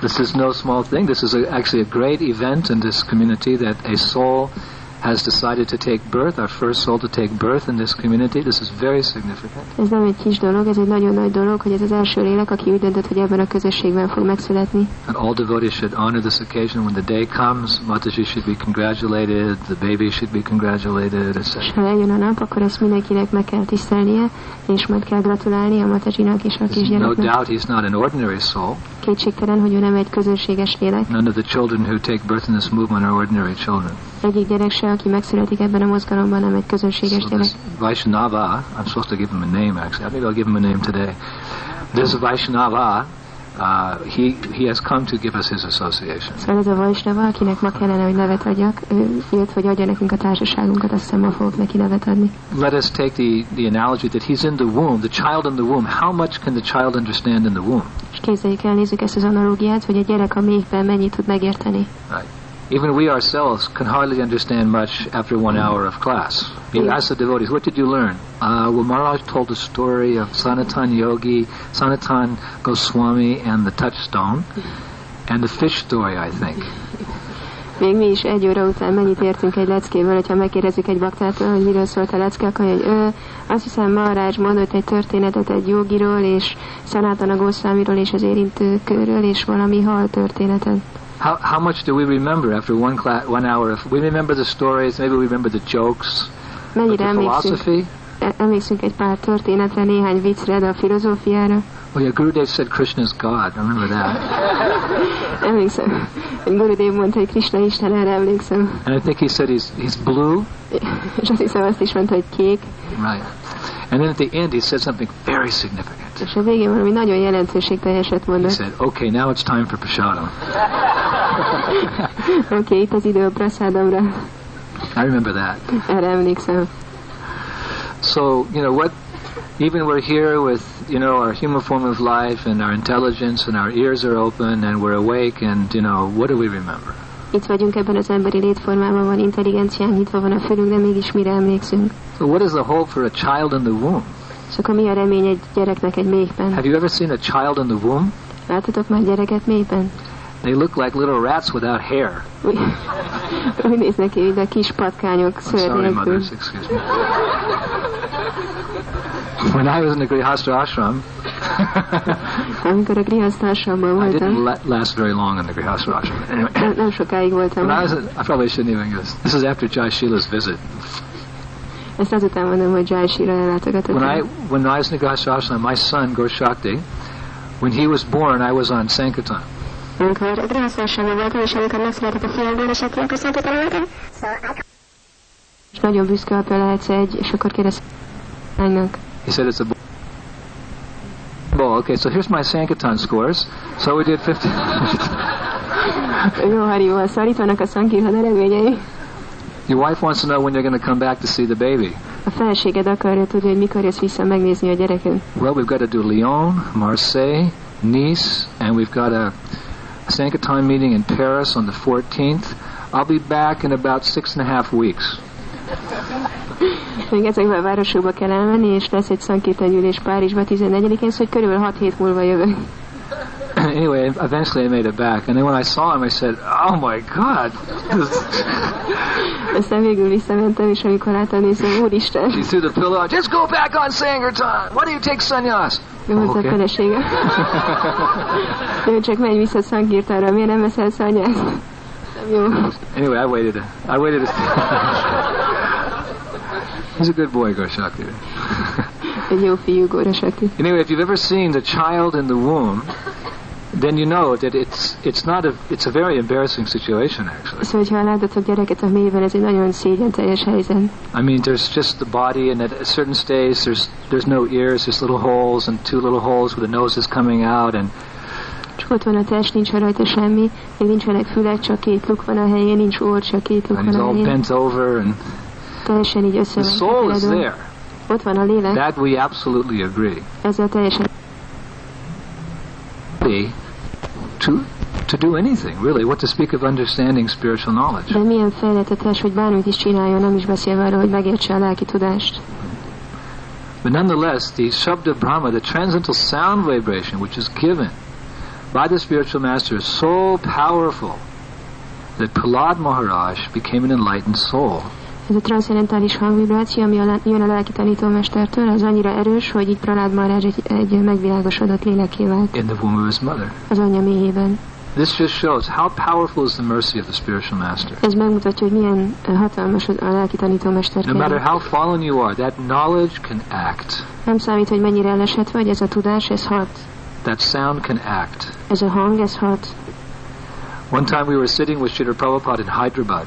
This is no small thing. This is a, actually a great event in this community that a soul has decided to take birth, our first soul to take birth in this community. This is very significant. Ez nem egy kis dolog, ez egy nagyon nagy dolog, hogy ez az első lélek, aki úgy döntött, hogy ebben a közösségben fog megszületni. And all devotees should honor this occasion when the day comes. Mataji should be congratulated, the baby should be congratulated, És etc. ha eljön a nap, akkor ezt mindenkinek meg kell tisztelnie, és majd kell gratulálni a Matajinak és a There's no kisgyereknek. doubt he's not an ordinary soul. Kétségtelen, hogy ő nem egy közönséges lélek. None of the children who take birth in this movement are ordinary children. Egyik gyerek se, aki megszületik ebben a mozgalomban, nem egy közönséges So gyerek. Vaishnava, I'm supposed to give him a name actually. Maybe I'll give him a name today. This Vaishnava, uh, he he has come to give us his association. Szóval ez a Vajsnava, akinek ma kellene, hogy nevet adjak, ő jött, hogy adja nekünk a társaságunkat, azt hiszem ma fogok neki nevet adni. Let us take the, the analogy that he's in the womb, the child in the womb. How much can the child understand in the womb? És képzeljük el, nézzük ezt az analógiát, hogy a gyerek a méhben mennyit tud megérteni. Even we ourselves can hardly understand much after one hour of class. You Yeah. ask the devotees, what did you learn? Uh, well, Maharaj told the story of Sanatan Yogi, Sanatan Goswami, and the touchstone, and the fish story, I think. Még mi is egy óra után mennyit értünk egy leckével, hogyha megkérdezzük egy baktától, hogy miről szólt a lecke, akkor hogy ő, azt hiszem Maharaj mondott egy történetet egy jogiról, és Sanatana Goswamiról, és az érintőkörről, és valami hal történetet. How, how much do we remember after one class, one hour? Of, we remember the stories, maybe we remember the jokes, Mennyire the philosophy. emlékszünk egy pár történetre, néhány viccre, de a filozófiára. Well, yeah, Gurudev said Krishna is God. I remember that. Emlékszem, egy Gurudev mondta, hogy Krishna Isten, erre emlékszem. And I think he said he's, he's blue. És azt hiszem azt is mondta, hogy kék. Right. And then at the end he said something very significant. És a végén valami nagyon jelentőségteljeset He mondott. said, okay, now it's time for prasadam. Oké, okay, itt az idő a praszádamra. I remember that. Erre emlékszem. So, you know, what, even we're here with, you know, our human form of life and our intelligence and our ears are open and we're awake and, you know, what do we remember? Itt vagyunk ebben az emberi létformában, van intelligenciánk, nyitva van a fülünk, de mégis mire emlékszünk. So what is the hope for a child in the womb? És akkor mi a remény egy gyereknek egy méhben? Have you ever seen a child in the womb? Láttatok már gyereket méhben? They look like little rats without hair. Úgy, néznek ki, mint a kis patkányok szőr sorry, mothers, excuse me. when I was in the Grihastha ashram, Amikor a I didn't la- last very long in the Grihastha ashram. Anyway, nem, sokáig voltam. I was, I probably shouldn't even go. This is after Jai Shila's visit. Ezt azután mondom, hogy Jai Shira ellátogatott. When I when I was in ashram, my son Gorshakti, when he was born, I was on Sankirtan. Amikor a grihasztársamban voltam, és amikor megszületett a fiam, Górasak, akkor szenteten voltam. És nagyon büszke apja lehetsz egy, és akkor kérdez lánynak. He said it's a bull. Bull. Okay, so here's my Sankirtan scores. So we did 50. Jó, Harival, szóval itt vannak a szankirhan eredményei. Your wife wants to know when you're going to come back to see the baby. A feleséged akarja tudni, hogy mikor jössz vissza megnézni a. Well, we've got to do Lyon, Marseille, Nice, and we've got a Sankirtan meeting in Paris on the 14th. I'll be back in about six and a half weeks. Még ezekbe a városokba kell elmenni, és lesz egy szankirtangyűlés Párizsba 14-én, szóval körülbelül 6 hét múlva jövök. Anyway, eventually I made it back, and then when I saw him, I said, "Oh my God!" Aztán végül visszamentem, és amikor láttam, úristen, she threw the pillow. out. Just go back on Sankirtan. Why do you take sannyas? jó volt oh, a Oké. felesége. Ő csak menj vissza szankirtára, miért nem veszel szanyát? Nem jó. Anyway, I waited. I waited. He's a good boy, Gorshakti. Egy jó fiú, Góra Anyway, if you've ever seen the child in the womb, then you know that it's it's not a it's a very embarrassing situation actually. Szóval, hogyha láttatok gyereket a mélyben, ez egy nagyon szégyen teljes helyzet. I mean, there's just the body, and at a certain stage, there's there's no ears, there's little holes, and two little holes where the nose is coming out, and Csak ott van a test, nincs rajta semmi, még nincsenek fülek, csak két luk van a helyén, nincs orr, csak két luk van a all bent over, and Teljesen így össze the soul is there. Ott van a lélek, That we absolutely agree. ezzel teljesen Be to to do anything really. What to speak of understanding spiritual knowledge. De milyen fejletetes, hogy bármit is csináljon, nem is arról, hogy megértse a lelki tudást. But nonetheless, the Shabda Brahma, the transcendental sound vibration, which is given by the spiritual master, is so powerful that Prahlad Maharaj became an enlightened soul. Ez a transzcendentális hangvibráció, ami a, jön a lelki tanítómestertől, az annyira erős, hogy így Pralád Maharaj egy, egy megvilágosodott léleké vált in the womb of his mother. az anyja mélyében. This just shows how powerful is the mercy of the spiritual master. Ez megmutatja, hogy milyen ö, hatalmas a lelki tanítómester. No matter how fallen you are, that knowledge can act. Nem számít, hogy mennyire elesett vagy, ez a tudás, ez hat. That sound can act. Ez a hang, ez hat. One time we were sitting with Srila Prabhupada in Hyderabad.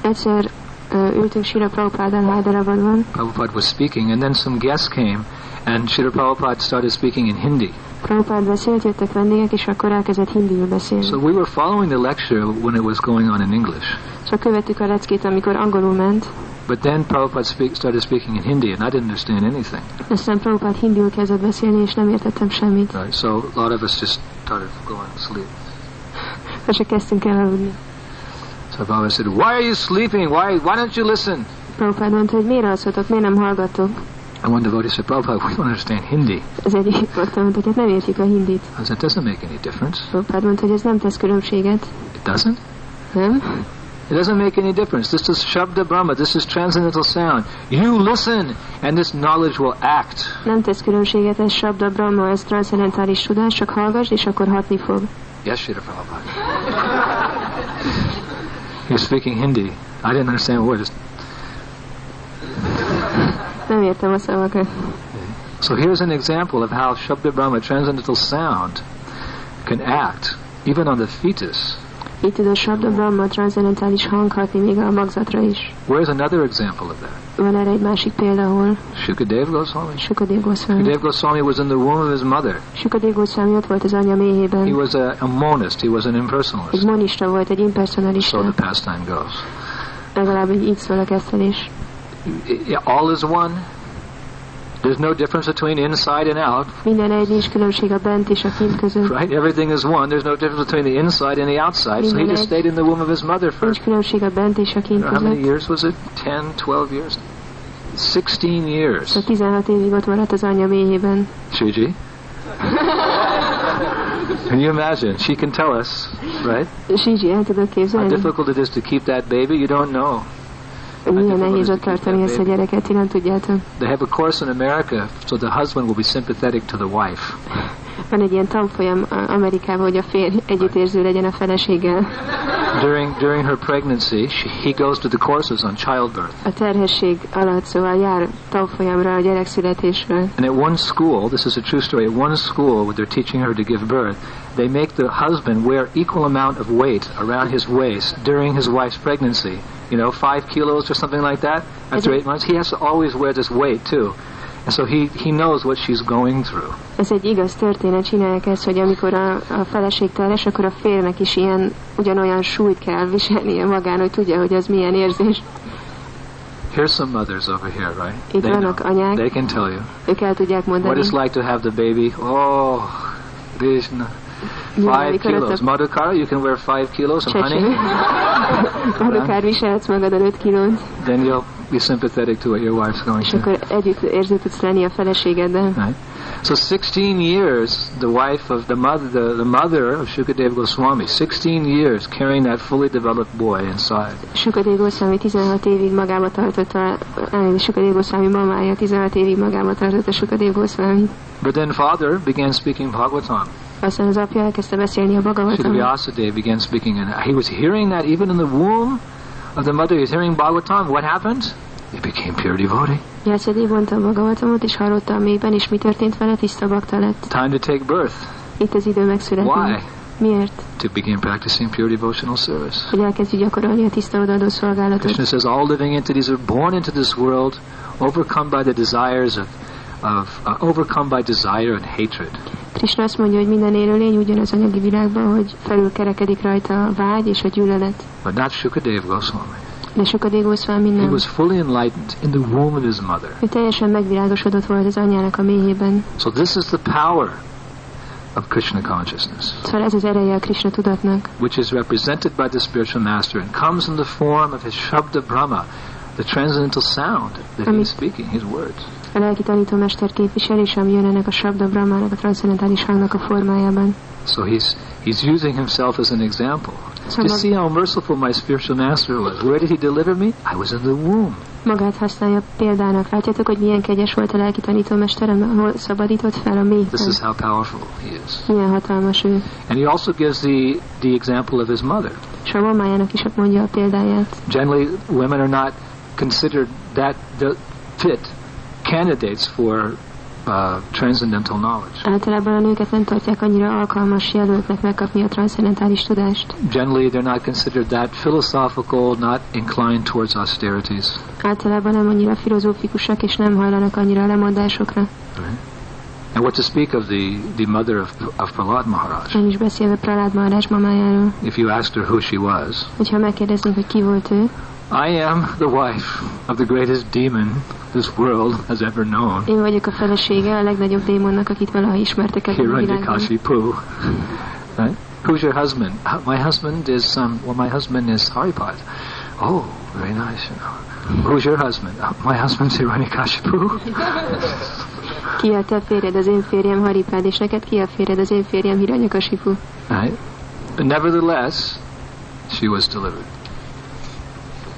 Egyszer ültünk Sira Prabhupádal Hyderabadban, Prabhupada was speaking, and then some guests came, and Srila Prabhupada started speaking in Hindi. Prabhupád beszélt, jöttek vendégek, és akkor elkezdett hindiül beszélni. So we were following the lecture when it was going on in English. Szóval követtük a leckét, amikor angolul ment, But then Prabhupada speak, started speaking in Hindi, and I didn't understand anything. aztán Prabhupád hindiül kezdett beszélni, és nem értettem semmit. Right? So a lot of us just started going to sleep. És kezdtünk el aludni. Prabhupada said, "Why are you sleeping? Why why don't you listen?" Prabhupád mondta, hogy miért alszotok, miért nem hallgatok? And one devotee said, "Prabhupada, we don't understand Hindi." Az egyik bakta mondta, hogy nem értjük a hindit. I said, "It doesn't make any difference. Prabhupád mondta, hogy ez nem tesz különbséget. It doesn't. Nem? It doesn't make any difference. This is Shabda Brahma. This is transcendental sound. You listen, and this knowledge will act." Nem tesz különbséget, ez Sabda Brahma, ez transzendentális tudás, csak hallgass, és akkor hatni fog. Yes, Srila Prabhupada. he was speaking Hindi. I didn't understand a word. Just-. So here's an example of how Shabda Brahma, transcendental sound, can act even on the fetus. Itt tud a Sabda Brahma transzendentális hang hatni még a magzatra is. Where's another example of that? Van erre egy másik példa, ahol Shukadev Goswami. Sukadev Goswami. Shukadev Goswami was in the womb of his mother. Sukadev Goswami ott volt az anyja He was a, a monist. He was an Egy impersonalist. monista volt, egy So impersonalista. the pastime goes. Legalább így szól a kezdelés. All is one. There's no difference between inside and out, Minden egy, nincs különbség a bent és a kint között. right? Everything is one. There's no difference between the inside and the outside. So he just stayed in the womb of his mother for Nincs különbség a bent és a kint how many years was it? 10, 12 years? 16 years. Szóval 16 évig ott maradt az anyja méhében. Shuji. Can you imagine? She can tell us, right? Zsizsi, el tudod How difficult it is to keep that baby. You don't know. Milyen nehéz ott tartani ezt a gyereket, ti nem tudjátok. They have a course in America, so the husband will be sympathetic to the wife. Van egy ilyen tanfolyam Amerikában, hogy a férj együttérző legyen a feleséggel. During during her pregnancy, she, he goes to the courses on childbirth. A terhesség alatt szóval jár tanfolyamra a gyerekszületésről. And at one school, this is a true story. At one school, where they're teaching her to give birth, they make the husband wear equal amount of weight around his waist during his wife's pregnancy. You know, five kilos or something like that. After eight months, he has to always wear this weight too, and so he he knows what she's going through. Ez egy igaz történet, csinálják ezt, hogy amikor a, a feleség terhes, akkor a férnek is ilyen ugyanolyan súlyt kell viselnie magán, hogy tudja, hogy ez milyen érzés. Here's some mothers over here, right? Itt They know. vannak anyák, They can tell you ők el tudják what mondani. it's like to have the baby. Oh, Krishna. Five kilos. Madhukara, you can wear five kilos of honey. Majd akár viselhetsz magad 5 kilót, Then you'll be sympathetic to what your wife's going through. és akkor együtt érző tudsz lenni a feleségeddel. Right. So 16 years, the wife of the mother, the, the mother of Shukadev Goswami, 16 years carrying that fully developed boy inside. Sukadév Goszvámi 16 évig magába tartotta, eh, elnézést, Sukadév Goszvámi mamája 16 évig magába tartotta Sukadév Goszvámi. But then father began speaking Bhagavatam. Aztán az apja elkezdte beszélni a Bhagavatam. Srivyasadev began speaking, and he was hearing that even in the womb of the mother. He was hearing Bhagavatam. What happened? He became pure devotee. Jászadév mondta a Bhagavatamot, és hallotta a mélyben, és mi történt vele? Tiszta bakta lett. Time to take birth. Itt az idő megszületni. Why? Miért? To begin practicing pure devotional service. Hogy elkezdjük gyakorolni a tiszta odaadó szolgálatot. Krishna says all living entities are born into this world, overcome by the desires of, of uh, overcome by desire and hatred. Krishna azt mondja, hogy minden élőlény ugyanaz anyagi világban, hogy felülkerekedik rajta a vágy és a gyűlölet. But not Shukadev Goswami. De Sukadév Goszvámi He nem. was fully enlightened in the womb of his mother. Ő teljesen megvilágosodott volt az anyának a mélyében. So this is the power of Krishna consciousness, Szóval ez az ereje a Krishna tudatnak, which is represented by the spiritual master and comes in the form of his Shabda Brahma, the transcendental sound that he is speaking, his words. A lelki tanítómester képviselése, ami jön ennek a Sabda Brahmának, a transzendentális hangnak a formájában. So he's he's using himself as an example. Szóval Just see how merciful my spiritual master was. Where did he deliver me? I was in the womb. magát használja példának. Látjátok, hogy milyen kegyes volt a lelki tanítómesterem, ahol szabadított fel a This mélyben. is how powerful he is. Milyen hatalmas ő. And he also gives the, the example of his mother. És a mamájának is mondja a példáját. Generally, women are not considered that the fit candidates for uh, transcendental knowledge. Általában a nőket nem tartják annyira alkalmas jelöltnek megkapni a transzendentális tudást. Generally, they're not considered that philosophical, not inclined towards austerities. Általában nem annyira filozófikusak, és nem hajlanak annyira lemondásokra. And what to speak of the, the mother of, of Prahlad Maharaj? Nem is beszélve Pralád Maharaj mamájáról. If you asked her who she was, Hogyha megkérdeznénk, hogy ki volt ő, I am the wife of the greatest demon this world has ever known, én vagyok a felesége a legnagyobb démonnak, akit valaha ismertek ebben a világban. Hiranyakashipu. Right? Who's your husband? Uh, My husband is um. Well, my husband is Haripad. Oh, very nice. You know. Who's your husband? Uh, my husband's Hiranyakashipu. Ki a te férjed, az én férjem Haripád, és neked ki a férjed, az én férjem Hiranyakasipu. Right? But nevertheless, she was delivered.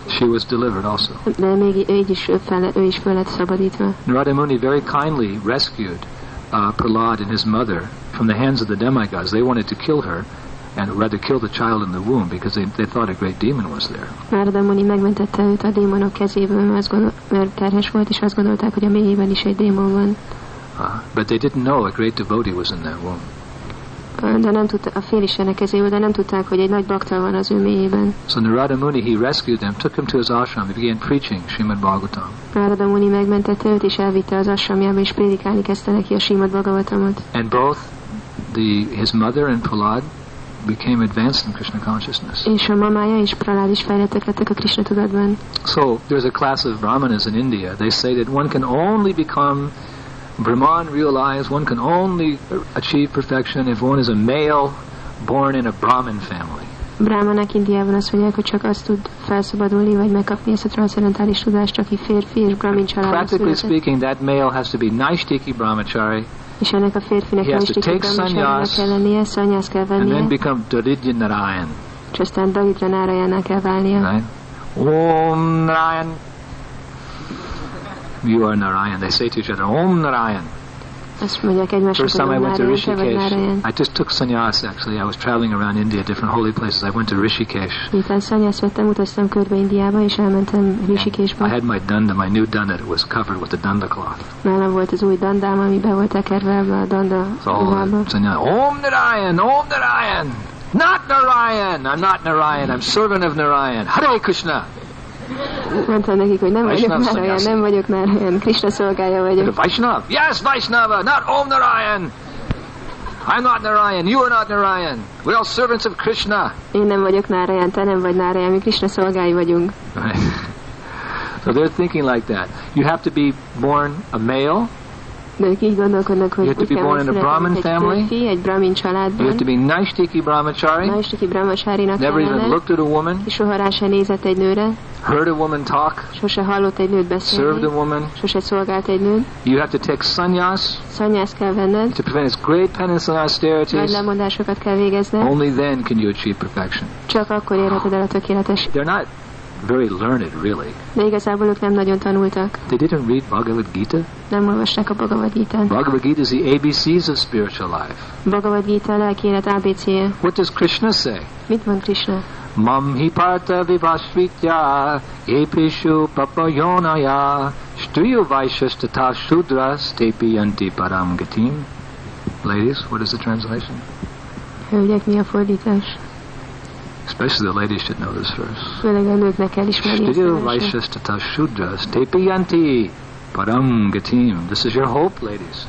She was delivered also. De még így is fel, ő is föl lett szabadítva. Narada Muni very kindly rescued uh, Prahlad and his mother from the hands of the demigods. They wanted to kill her, and rather kill the child in the womb because they, they thought a great demon was there. Nárada Muni megmentette őt a démonok kezéből, mert, azt gondol, mert terhes volt, és azt gondolták, hogy a mélyében is egy démon van. Uh, but they didn't know a great devotee was in that womb. De nem tudta, a félistenek kezéből, de nem tudták, hogy egy nagy baktal van az ő mélyében. So Narada Muni, he rescued them, took him to his ashram, he began preaching Srimad Bhagavatam. Narada Muni megmentette őt, és elvitte az asramjába, és prédikálni kezdte neki a Simad Bhagavatamot. And both the his mother and Prahlad became advanced in Krishna consciousness. És a mamája és Pralád is fejlettek lettek a Krishna tudatban. So there's a class of brahmanas in India. They say that one can only become Brahman realized, one can only achieve perfection if one is a male born in a Brahmin family. Brahmanak Indiában azt mondják, hogy csak azt tud felszabadulni, vagy megkapni ezt a transzendentális tudást, aki férfi és brahmin családban Practically született. speaking, that male has to be Naishtiki brahmachari És ennek a férfinek He nem has to take sannyas, kell lennie, szanyász kell and then become Daridra Narayan. és aztán Nárajának kell válnia. Right? Om Narayan. You are Narayan. They say to each other, Om Narayan. Azt mondják egymásnak, First time I went to Nárajan, te vagy Rishikesh, I just took sannyas actually. I was traveling around India, different holy places. I went to Rishikesh. Miután szanyász vettem, utaztam körbe Indiába, és elmentem I had my danda, my new danda. It was covered with the danda cloth. Nálam volt az új dandám, ami be volt tekerve ebbe a danda So all ruhába. the sannyas, Om Narayan, Om Narayan. Not Narayan. I'm not Narayan. I'm servant of Narayan. Hare Krishna. Mondtam nekik, hogy nem vagyok Nárajan, sannyasi. nem vagyok Nárajan, Krishna szolgája vagyok. Vaishnava. Yes, Vaishnava. Not Om Narayan. I'm not Narayan. You are not Narayan. We're all servants of Krishna. Én nem vagyok Nárajan, te nem vagy Nárajan, mi Krishna szolgái vagyunk. Right? So they're thinking like that. You have to be born a male. De ők így gondolkodnak, hogy You have to be born in a Brahmin family. férfi, egy brahmin You have to be Naishtiki Brahmachari. Naistiki brahmacsárinak Never even looked at a woman. és soha rá se nézett egy nőre, Heard a woman talk. sose hallott egy nőt Served a woman. sose szolgált egy nőt. You have to take sannyas Szanyász kell venned, to prevent its great penance and nagy lemondásokat kell végezned, Only then can you achieve perfection. csak akkor érheted el a tökéletes. They're not very learned, really. De igazából ők nem nagyon tanultak, They didn't read Bhagavad Gita. nem olvasták a Bhagavad Gita-t. Bhagavad Gita is the ABCs of spiritual life. Bhagavad Gita a lelki élet ABC-je. What does Krishna say? Mit mond Krishna? Mam hi parta vivasvitya epishu papayonaya striyo vaishas tata shudras tepi yanti param gatim. Ladies, what is the translation? Hölgyek, mi a fordítás? Especially the ladies should know this verse. Főleg a nőknek kell ismerni ezt a Striyo vaishas tata shudras tepi param gatim. This is your hope, ladies.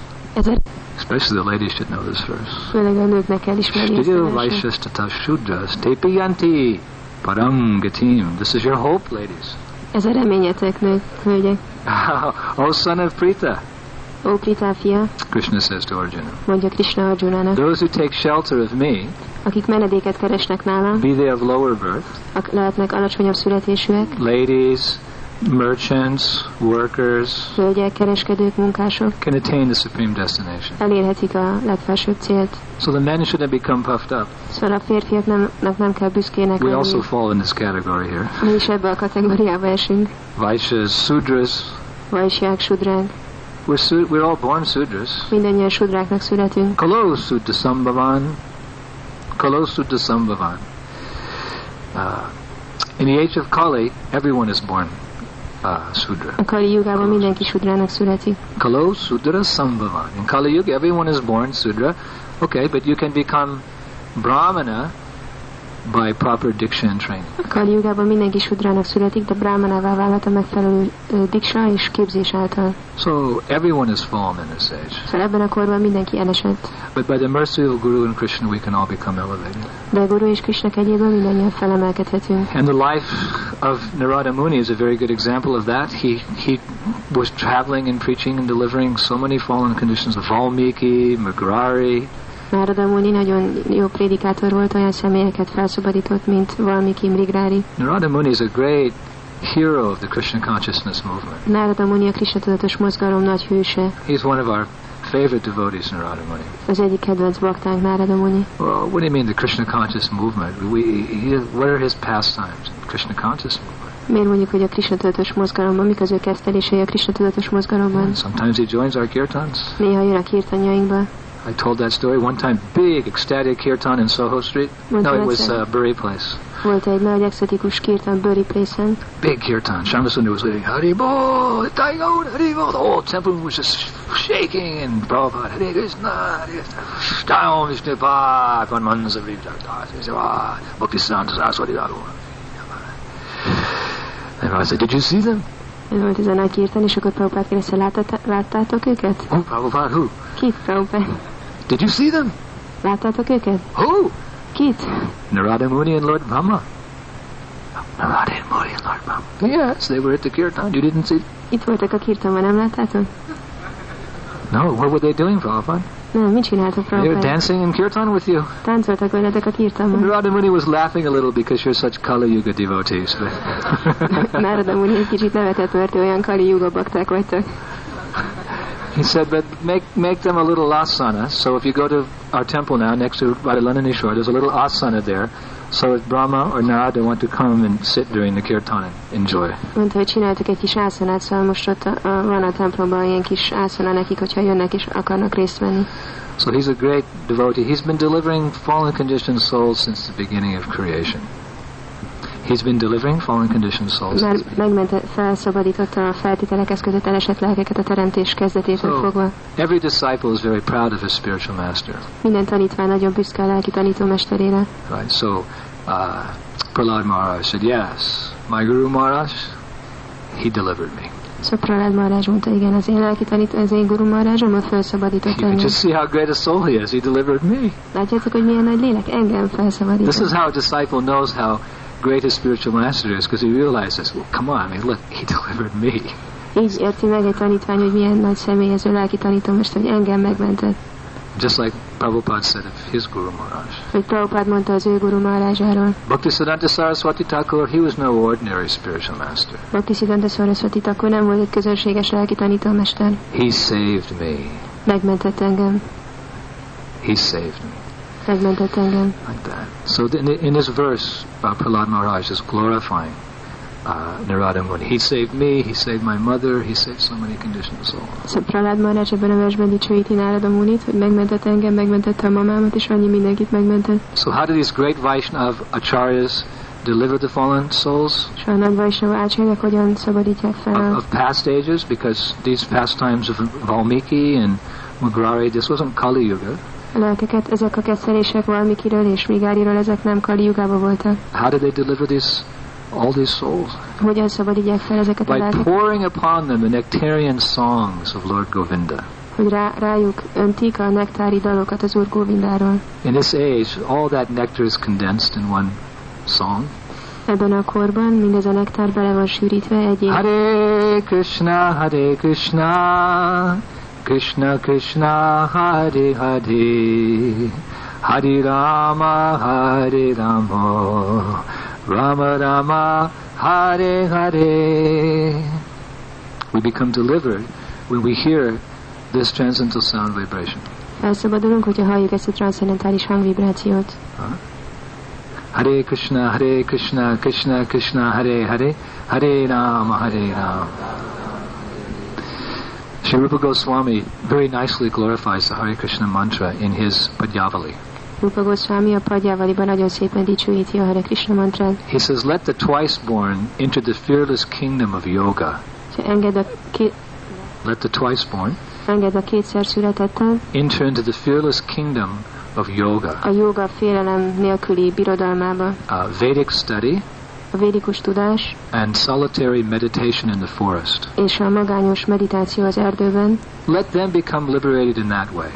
Especially the ladies should know this verse. főleg a nőknek kell ismerni ezt Striyo a vaishas tata shudras tepi param gatim. This is your hope, ladies. Ez a reményetek, nők, hölgyek. o oh, son of Prita, Ó, Pritá fia, Krishna says to Arjuna, mondja Krishna Arjunának, those who take shelter of me, akik menedéket keresnek nálam, be they of lower birth, ak- lehetnek alacsonyabb születésűek, ladies, merchants, workers, hölgyek, kereskedők, munkások, can attain the supreme destination. elérhetik a legfelsőbb célt. So the men shouldn't become puffed up. Szóval a férfiaknak nem kell büszkének We also fall in this category here. Mi is ebbe a kategóriába esünk. Vaishyas, Sudras, Vajsják, sudránk, we're, su- we're all born Sudras. mindannyian sudráknak születünk. Kalo Sudra Sambhavan, Kalo Sudra Sambhavan. Uh, in the age of Kali, everyone is born uh, Sudra. A Kali jugában mindenki sudrának születik. Kalo Sudra Sambhavan. In Kali Yuga, everyone is born Sudra. Okay, but you can become Brahmana by proper diksha and training. A Kali jugában mindenki sudrának születik, de válhat a megfelelő ö, diksa és képzés által. So everyone is fallen in this age. Szóval ebben a korban mindenki elesett. But by the mercy of Guru and Krishna, we can all become elevated. De Guru és Krishna kegyéből mindannyian felemelkedhetünk. And the life of Narada Muni is a very good example of that. He he was traveling and preaching and delivering so many fallen conditions of Valmiki, Mrigari, Nárada Muni nagyon jó prédikátor volt, olyan személyeket felszabadított, mint Valmiki Mrigrári. Narada Muni is a great hero of the Krishna consciousness movement. Nárada Muni a Krishna tudatos mozgalom nagy hőse. He's one of our favorite devotees, Narada Muni. Az egyik kedvenc baktánk Nárada Muni. Well, what do you mean the Krishna conscious movement? We, he, what are his pastimes? Krishna conscious movement. Miért mondjuk, hogy a Krishna tudatos mozgalomban, mik az ő kezdtelései a Krishna tudatos mozgalomban? Sometimes he joins our kirtans. Néha jön a kirtanjainkba. I told that story one time. Big ecstatic kirtan in Soho Street. No, it was uh, Bury Place. Volt egy nagy exotikus kirtan Bury Place-en, Big kirtan. Shyamasundar was leading. Haribo, Taigo, Haribo. The whole temple was just shaking and Prabhupada, Hare Krishna, Hare Krishna. Down Vishnu Pad, one man's of Vivdata, Bhakti Siddhanta Saraswati. And I said, Did you see them? ez volt ez a nagy kirtan, és akkor Prabhupád kérdezte, "Láttát- láttátok őket? Oh, Prabhupada, who? Kit, Prabhupád? Did you see them? Láttátok őket? Who? Kit? Narada Muni and Lord Brahma. Narada Muni and Lord Brahma. Yes, they were at the kirtan. You didn't see? Itt voltak a kirtanban, nem láttátok? No. What were they doing, Prabhupada? Nem, mit csináltak They were dancing in kirtan with you. Táncoltak veletek a kirtanban. Narada Muni was laughing a little because you're such Kali Yuga devotees. But Nárada Muni egy kicsit nevetett, mert olyan kali yuga bakták vagytok. He said, but make make them a little asana. So if you go to our temple now, next to Radha Londonishvara, there's a little asana there. So if Brahma or Narada want to come and sit during the kirtan and enjoy. Mondta, hogy csináltak egy kis ászanát, szóval most ott a, a, van a templomban ilyen kis ászana nekik, hogyha jönnek és akarnak részt venni. So he's a great devotee. He's been delivering fallen conditioned souls since the beginning of creation. He's been delivering fallen conditioned souls. Már since the beginning. megmente, felszabadította a feltételekhez között elesett lelkeket a teremtés kezdetétől So- fogva. Every disciple is very proud of his spiritual master. Minden tanítvány nagyon büszke a lelki tanítómesterére. Right? So uh, Prahlad Maharaj said, Yes, my Guru Maharaj, he delivered me. Szóval Prahlad Maharaj mondta, igen, az én lelki tanító, az én guru Maharajom, ott felszabadított You can engem. just see how great a soul he is. He delivered me. Látjátok, hogy milyen nagy lélek? Engem This is felszabadított. how a disciple knows how great his spiritual master is, because he realizes, well, come on, I mean, look, he delivered me. Így érti meg egy tanítvány, hogy milyen nagy személy ez a lelki tanítómester, hogy engem megmentett. Just like Prabhupada said of his Guru Maharaj. Hogy Prabhupád mondta az ő guru Maharajáról. Bhaktisiddhanta Saraswati Thakur, he was no ordinary spiritual master. Bhakti Siddhanta Saraswati akkor nem volt egy közönséges lelki tanítómester. He saved me. Megmentett engem. He saved me. Like that. So th- in, in this verse, uh, Prahlad Maharaj is glorifying uh, Narada Muni. He saved me, he saved my mother, he saved so many conditioned souls. Szóval Prahlad Maharaj ebben a versben dicsőíti Nárada Munit, hogy megmentett engem, megmentette a mamámat, és annyi mindenkit megmentett. So how do these great Vaishnav acharyas deliver the fallen souls És a nagy Vaisnava ácsányok hogyan szabadítják fel of, of past ages? Because these pastimes of Valmiki and Mrigari, this wasn't Kali Yuga. A lelkeket. Ezek a kettelések Valmikiről és Migáriról, ezek nem Kali Jugában voltak. How did they deliver these all these souls? Hogyan szabadítják fel ezeket a By lelkeket? pouring upon them the nectarian songs of Lord Govinda. Hogy rá, rájuk öntik a nektári dalokat az Úr Góvindáról. In this age, all that nectar is condensed in one song. Ebben a korban mindez a nektár bele van sűrítve egy. Hare Krishna, Hare Krishna, Krishna Krishna, Hare Hare, Hare Rama, Hare Rama, Rama Rama, Hare Hare. We become delivered when we hear this transcendental sound vibration. Felszabadulunk, hogyha halljuk ezt a transzcendentális hangvibrációt. Hare Krishna, Hare Krishna, Krishna Krishna, Hare Hare, Hare Rama, Hare Rama. Sri Rupa Goswami very nicely glorifies the Hare Krishna mantra in his Padyavali. Rupa Goswami a Padjávaliban nagyon szépen dicsőíti a Hare Krishna mantrát. He says, Let the twice born enter the fearless kingdom of yoga. Engedd a, két, Let the twice born engedd a kétszer születettel enter into the fearless kingdom of yoga. a joga félelem nélküli birodalmába. Uh, Vedic study védikus tudás and solitary meditation in the forest. és a magányos meditáció az erdőben, Let them become liberated in that way.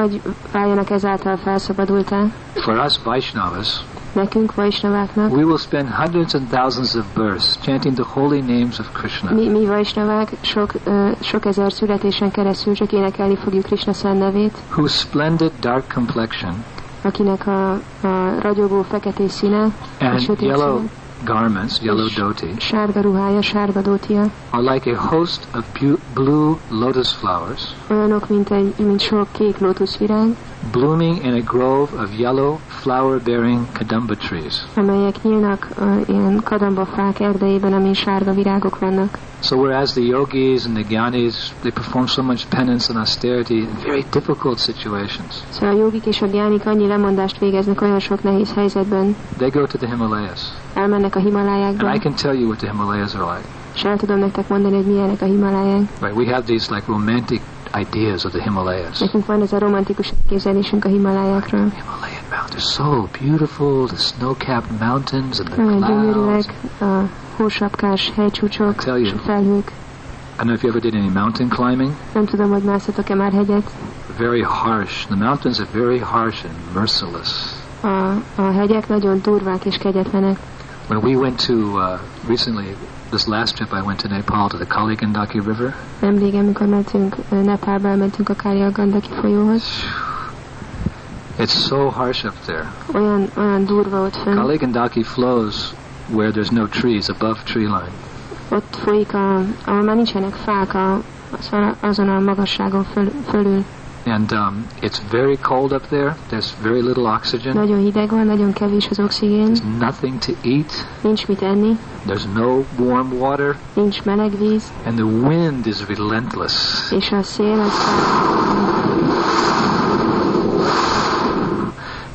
hogy váljanak ezáltal felszabadultá. For us Vaishnavas, Nekünk, We will spend hundreds and thousands of births chanting the holy names of Krishna. mi, mi sok, ö, sok ezer születésen keresztül csak énekelni fogjuk Krishna szent nevét, Whose splendid dark complexion akinek a, a ragyogó feketés színe, a and sötét yellow színe, garments, yellow dhoti, Sárga ruhája, sárga dótia. are like a host of blue lotus flowers Olyanok, mint, egy, mint sok kék lótuszvirág, blooming in a grove of yellow flower-bearing kadamba trees. amelyek nyílnak uh, ilyen kadambafák erdejében, amin sárga virágok vannak. So whereas the yogis and the gyanis, they perform so much penance and austerity in very difficult situations, Szóval a jogik és a gyánik annyi lemondást végeznek olyan sok nehéz helyzetben, they go to the Himalayas. elmennek a And I can tell you what the Himalayas are like. és el tudom nektek mondani, hogy milyenek a Himaláják. Right? We have these like romantic ideas of the Himalayas. Nekünk van ez a romantikus elképzelésünk a Himalájákról. Himalayan mountains, so beautiful, the snow-capped mountains and the clouds. gyönyörűek a hósapkás hegycsúcsok és a felhők. I don't know if you ever did any mountain climbing. Nem tudom, hogy mászatok-e már hegyet. Very harsh. The mountains are very harsh and merciless. A, a hegyek nagyon durvák és kegyetlenek. When we went to uh, recently, this last trip, I went to Nepal to the Kaligandaki River. Nemrég, amikor mentünk eh, Nepálba, elmentünk a Kália Gandaki folyóhoz. It's so harsh up there. Olyan, olyan durva ott fönn. Kaligandaki flows where there's no trees above tree line. Ott folyik, a, ahol már nincsenek fák a, a- azon a magasságon föl, fölül. And um, it's very cold up there. There's very little oxygen. Nagyon hideg van, nagyon kevés az oxigén, There's nothing to eat. nincs mit enni, There's no warm water. nincs meleg víz, And the wind is relentless. és a szél az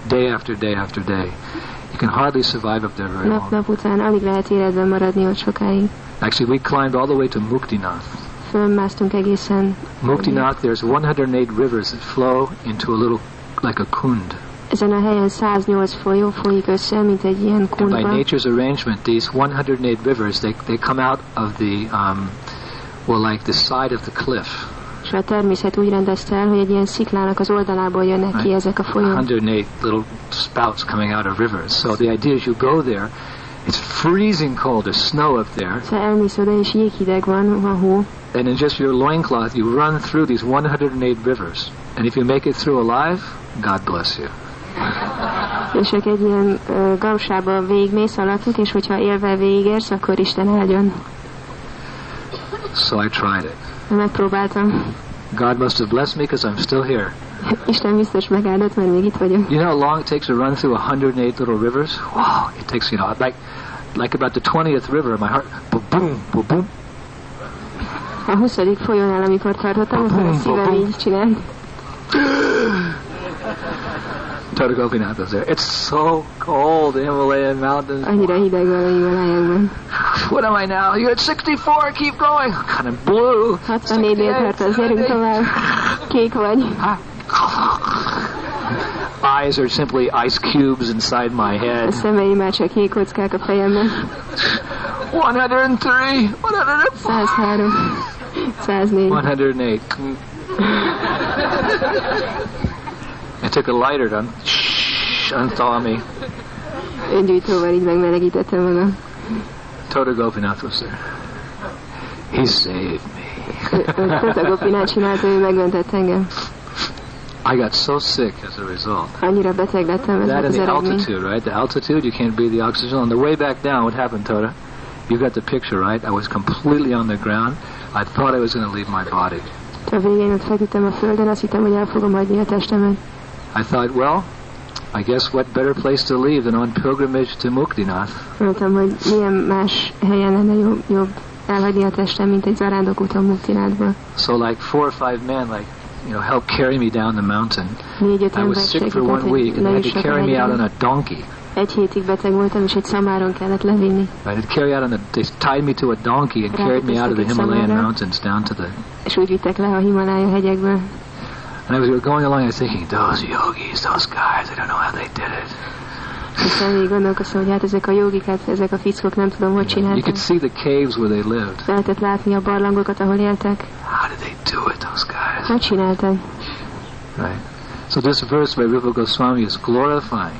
Day after day after day. You can hardly survive up there very nap long. nap után alig lehet életben maradni ott sokáig. Actually, we climbed all the way to Muktinath. Muktinath, there's 108 rivers that flow into a little, like a kund. Ezen a helyen 108 folyó folyik össze, mint egy ilyen And by nature's arrangement, these 108 rivers, they, they come out of the, um, well, like the side of the cliff. És a természet úgy rendezte el, hogy egy ilyen sziklának az oldalából jönnek ki ezek a folyók. 108 little spouts coming out of rivers. So the idea is you go there, it's freezing cold, there's snow up there, Szóval elmész oda, és jéghideg van, van hó, and in just your loincloth, you run through these 108 rivers. And if you make it through alive, God bless you. és csak egy ilyen uh, gausába végigmész alattuk, és hogyha élve végigérsz, akkor Isten áldjon. So I tried it. Megpróbáltam. God must have blessed me because I'm still here. Isten biztos megáldott, mert még itt vagyok. You know how long it takes to run through 108 little rivers? Wow, it takes, you know, like, like about the 20th river, my heart, boom, boom, boom. A 20. folyónál, amikor tartottam, akkor a szívem így csinált. Gopinath was there. It's so cold, the Himalayan mountains. Annyira hideg van a Himalájákban. What am I now? You're at 64, keep going. I'm Kind of blue. 64-nél tartasz, gyerünk tovább. Kék vagy. Eyes are simply ice cubes inside my A head. szemei már csak jégkockák a fejemben. 103, 104, 103. 104. 108. I took a lighter to unthaw me. Öngyújtóval így megmelegítettem magam. Total Gopinath was there. He saved me. Totagopinát csinálta, ő megmentett engem. I got so sick as a result. Annyira beteg lettem, ez That and the altitude, right? The altitude, you can't breathe the oxygen. On the way back down, what happened, Toda? You got the picture, right? I was completely on the ground. I thought I was going to leave my body. A végén ott feküdtem a földön, azt hittem, hogy el fogom hagyni a testemet. I thought, well, I guess what better place to leave than on pilgrimage to Muktinath? Mondtam, hogy milyen más helyen lenne jobb, jobb elhagyni a testem, mint egy zarándok úton Muktinádba. So like four or five men, like, you know, helped carry me down the mountain. I was sick for one week, and they had to carry me out on a donkey. Egy hétig beteg voltam, és egy szamáron kellett levinni. Right? They'd carry out on a, they tied me to a donkey and carried me out of the Himalayan mountains down to the. És úgy vittek le a Himalája hegyekből. And I was going along, I was thinking, those yogis, those guys, I don't know how they did it. Aztán végig gondolkoztam, hogy hát ezek a jogikát, ezek a fickók nem tudom, hogy csinálták. You could see the caves where they lived. Lehetett látni a barlangokat, ahol éltek. How did they do it, those guys? Hogy csináltak? Right. So this verse by Rupa Goswami is glorifying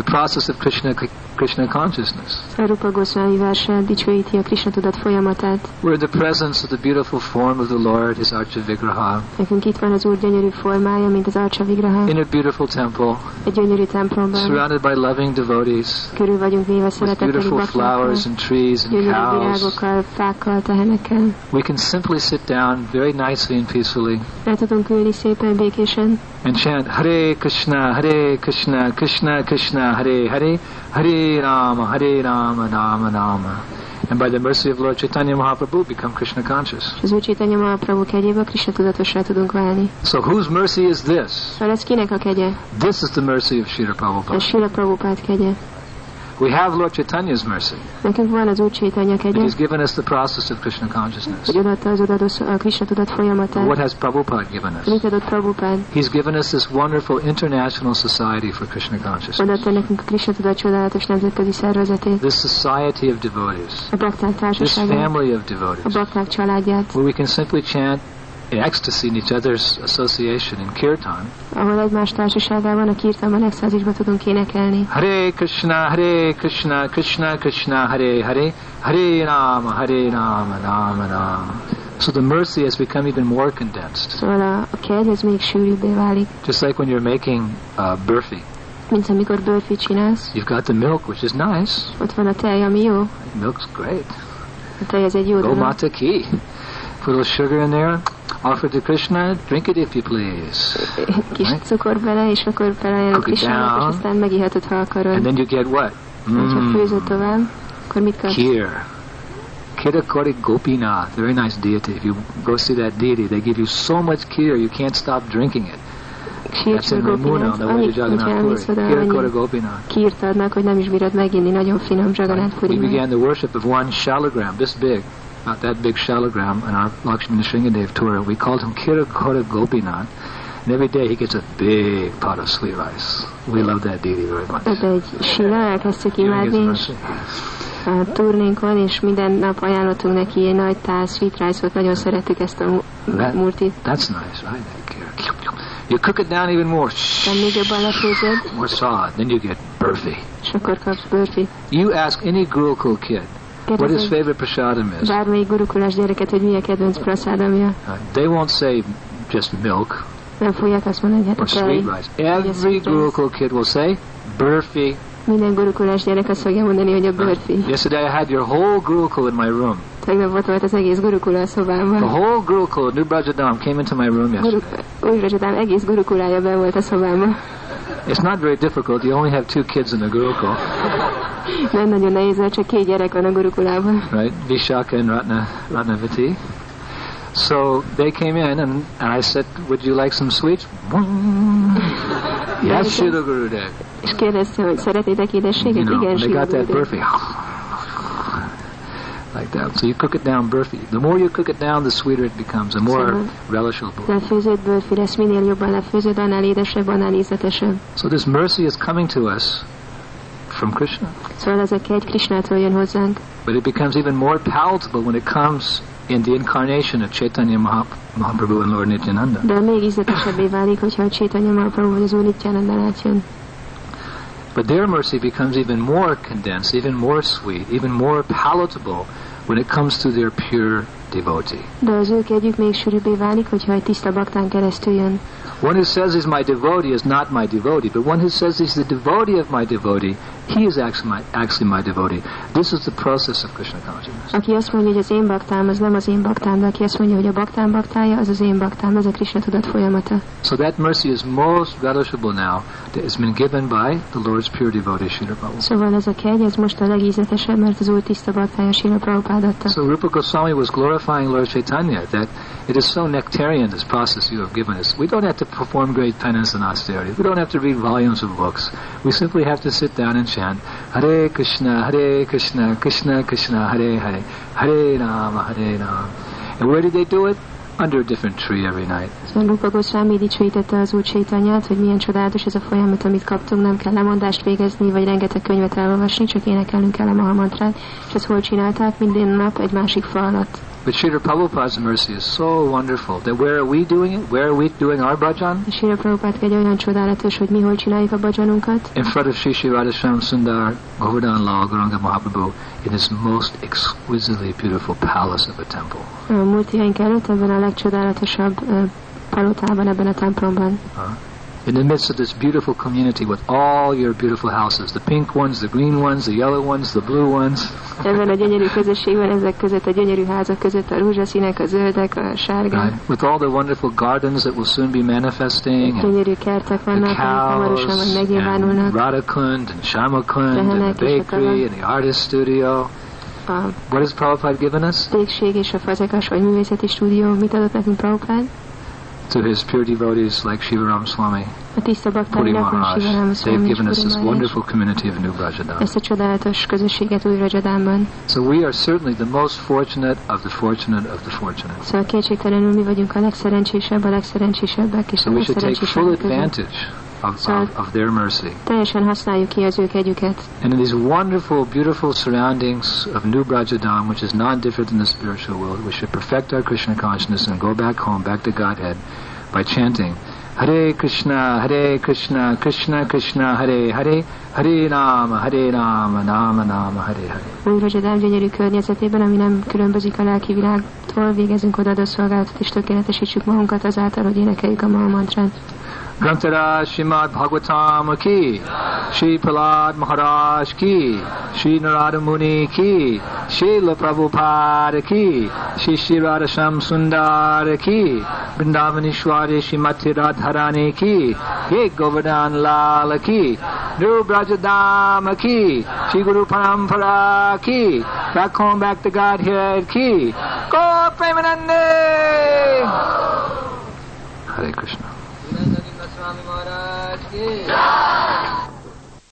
the process of Krishna Krishna consciousness. Rupa Goswami verse dicsőíti a Krishna tudat folyamatát. We're in the presence of the beautiful form of the Lord, his Archa Vigraha, Nekünk itt van az Úr gyönyörű formája, mint az Archa Vigraha, in a beautiful temple, egy gyönyörű templomban. surrounded by loving devotees, Körül vagyunk beautiful flowers and trees and gyönyörű cows. virágokkal, fákkal, tehenekkel. We can simply sit down very nicely and peacefully El tudunk ülni szépen, békésen, and chant Hare Krishna, Hare Krishna, Krishna Krishna, Hare Hare, Hare Rama, Hare Rama, Rama Rama. And by the mercy of Lord Chaitanya Mahaprabhu, become Krishna conscious. az Chaitanya Mahaprabhu kegyéből Krishna tudatosra tudunk válni. So whose mercy is this? Ez kinek a kegye? This is the mercy of Srila Prabhupada. Sila Prabhupád kegye. We have Lord Chaitanya's mercy. Nekünk van az Úr Chaitanya kegye, He's given us the process of Krishna consciousness. hogy odaadta az a Krishna tudat folyamatát. What has Prabhupada given us? Mit adott Prabhupád? He's given us this wonderful international society for Krishna consciousness. Odaadta nekünk a Krishna tudat csodálatos nemzetközi szervezetét. This society of devotees. A bakták This társaságát, family of a devotees. bakták családját, Where we can simply chant in ecstasy in each other's association in kirtan. ahol egymás társaságában a kirtanban extázisba tudunk énekelni. Hare Krishna, Hare Krishna, Krishna Krishna, Hare Hare, Hare Rama, Hare Rama, Rama Rama. So the mercy has become even more condensed. Szóval a, a kegy ez még sűrűbbé válik, Just like when you're making uh, burfi. mint amikor bőrfit csinálsz. You've got the milk, which is nice. Ott van a tej, ami jó. Milk's great. A tej az egy jó Go dolog. mata ki. Put a little sugar in there. Offer to Krishna. Drink it if you please. Kis Right. cukor bele, és akkor it Krishnának, és aztán megihetod, ha And then you get what? Mm, főzöd tovább, akkor mit kapsz? Kir. Khirachora Gopinath, very nice deity. If you go see that deity, they give you so much kir you can't stop drinking it. That's in Remuna, on the way to Jagannath Puri. annyi Gopinath. kírt adnak, hogy nem is bírod meginni. Nagyon finom Jagannath We began the worship of one shalagram, this big, not that big shalagram, on our Lakshmi Nrsingadev tour. We called him Khirachora Gopinath. And every day he gets a big pot of sweet rice. We love that deity very much. Ez egy sila, elkezdtük imádni, mercy. a és minden nap ajánlottunk neki egy nagy táz sweet rice-ot, nagyon szerettük ezt a murtit. That's nice, right? You cook it down even more, De még jobban lefőzöd, more solid. Then you get burfi. és akkor kapsz bőrfit. You ask any Gurukul kid what his favorite prasadam is. bármelyik gurukulás gyereket, hogy mi a kedvenc praszádamja. Uh, they won't say just milk Nem fogják azt mondani, hogy hát a tej. Every. Gurukul kid will say burfi. Minden gurukulás gyerek azt fogja mondani, hogy a bőrfi. Yesterday I had your whole Gurukul in my room. Tegnap ott volt az egész gurukula a The szobámban. whole Gurukul, New Brajadam, came into my room yesterday. úgy Rajadám egész gurukulája be volt a szobámban. It's not very difficult. You only have two kids in the Gurukul, Nem nagyon nehéz, mert csak két gyerek van a gurukulában. right? Vishaka and Ratna, Ratnavati. So they came in, and, and I said, "Would you like some sweets?" yes, Shila Gurudev. És kérdezte, hogy szeretnétek You édességet? know, Igen, they got that burfi. Like that. So you cook it down burfi. The more you cook it down, the sweeter it becomes, the more relishable. Lefőzött bőrfi lesz, minél jobban lefőzöd, annál édesebb, annál ízletesebb. So this mercy is coming to us from Krishna. Szóval ezek egy Krishnától jön hozzánk, But it becomes even more palatable when it comes in the incarnation of Chaitanya Mahap- Mahaprabhu and Lord Nityananda. de még ízletesebbé válik, hogyha a Chaitanya Mahaprabhu vagy az Úr Nityananda átjön. But their mercy becomes even more condensed, even more sweet, even more palatable when it comes to their pure devotee. De az ő kegyük még sűrűbbé válik, hogyha egy tiszta baktán keresztül jön. One who says he's my devotee is not my devotee, but one who says he's the devotee of my devotee, he is actually my, actually my devotee. This is the process of Krishna consciousness. Aki azt mondja, hogy az én baktám, az nem az én baktám, de aki azt mondja, hogy a baktám baktája, az az én baktám, ez a Krishna tudat folyamata. So that mercy is most relishable now that has been given by the Lord's pure devotee, Srila Prabhupada. Szóval ez a kegy, ez most a legízletesebb, mert az úr tiszta baktája Sila Prabhupád adta. So Rupa Goswami was glorifying Lord Chaitanya that it is so nectarian, this process you have given us. We don't have to perform great penance and austerity. We don't have to read volumes of books. We simply have to sit down and chant Hare Krishna, Hare Krishna, Krishna Krishna, Hare Hare, Hare Rama, Hare Rama. And where did they do it? Under a different tree every night. Szóval Rupa Goswami dicsőítette az úr Chaitanyát, hogy milyen csodálatos ez a folyamat, amit kaptunk, nem kell lemondást végezni, vagy rengeteg könyvet elolvasni, csak énekelnünk kell a Mahamantrát, és ezt hol csinálták? Minden nap egy másik fa alatt. But Srila Prabhupada's mercy is so wonderful that where are we doing it? Where are we doing our bhajan? És Srila Prabhupád egy olyan csodálatos, hogy mi hol csináljuk a bhajanunkat. In front of Sri Sri Radha Shyamasundar Govardhan Lal Gauranga Mahaprabhu in his most exquisitely beautiful palace of a temple. Uh, a multihaink előtt ebben a legcsodálatosabb ö, uh, palotában, ebben a templomban. In the midst of this beautiful community with all your beautiful houses, the pink ones, the green ones, the yellow ones, the blue ones, Ebben a gyönyörű közösségben, ezek között a gyönyörű házak között a rózsaszínek, a zöldek, a sárgák. right? With all the wonderful gardens that will soon be manifesting, and Gyönyörű kertek the vannak, hamarosan majd and megnyilvánulnak. Radhakund, and Shyamakund, and the bakery, and the artist studio. What has Prabhupada given us? pékség és a fazekas vagy művészeti stúdió mit adott nekünk Prabhupád? To his pure devotees like Shivaram Swami, Puri Maharaj. They've given us this wonderful community of New Rajadánban. So we are certainly the most fortunate of the fortunate of the fortunate. Szóval kétségtelenül mi vagyunk a legszerencsésebb, a legszerencsésebbek és So a we should take full advantage of, of, of their mercy. Teljesen használjuk ki az ő kegyüket. And in these wonderful, beautiful surroundings of New Vraja Dham, which is not different than the spiritual world, we should perfect our Krishna consciousness and go back home, back to Godhead, by chanting Hare Krishna, Hare Krishna, Krishna Krishna, Hare Hare, Hare Rama, Hare Rama, Rama Rama, Hare Hare. Új Rajadán gyönyörű környezetében, ami nem különbözik a lelki világtól, végezünk odaadó szolgálatot és tökéletesítsük magunkat azáltal, hogy énekeljük a Mahamantrát. Grantara Srimad Bhagavatam ki, Shri Prahlad Maharaj ki, Shri Narada Muni ki, Srila Prabhupada ki, Shri Shri Radha Shyamasundar ki, Vrindavanishwari Shrimati Radharani ki, Ye Govardhan Lal ki, New Vraja Dham ki, Shri Guru Parampara ki, back home back to Godhead ki, Gaura Premanande! Hare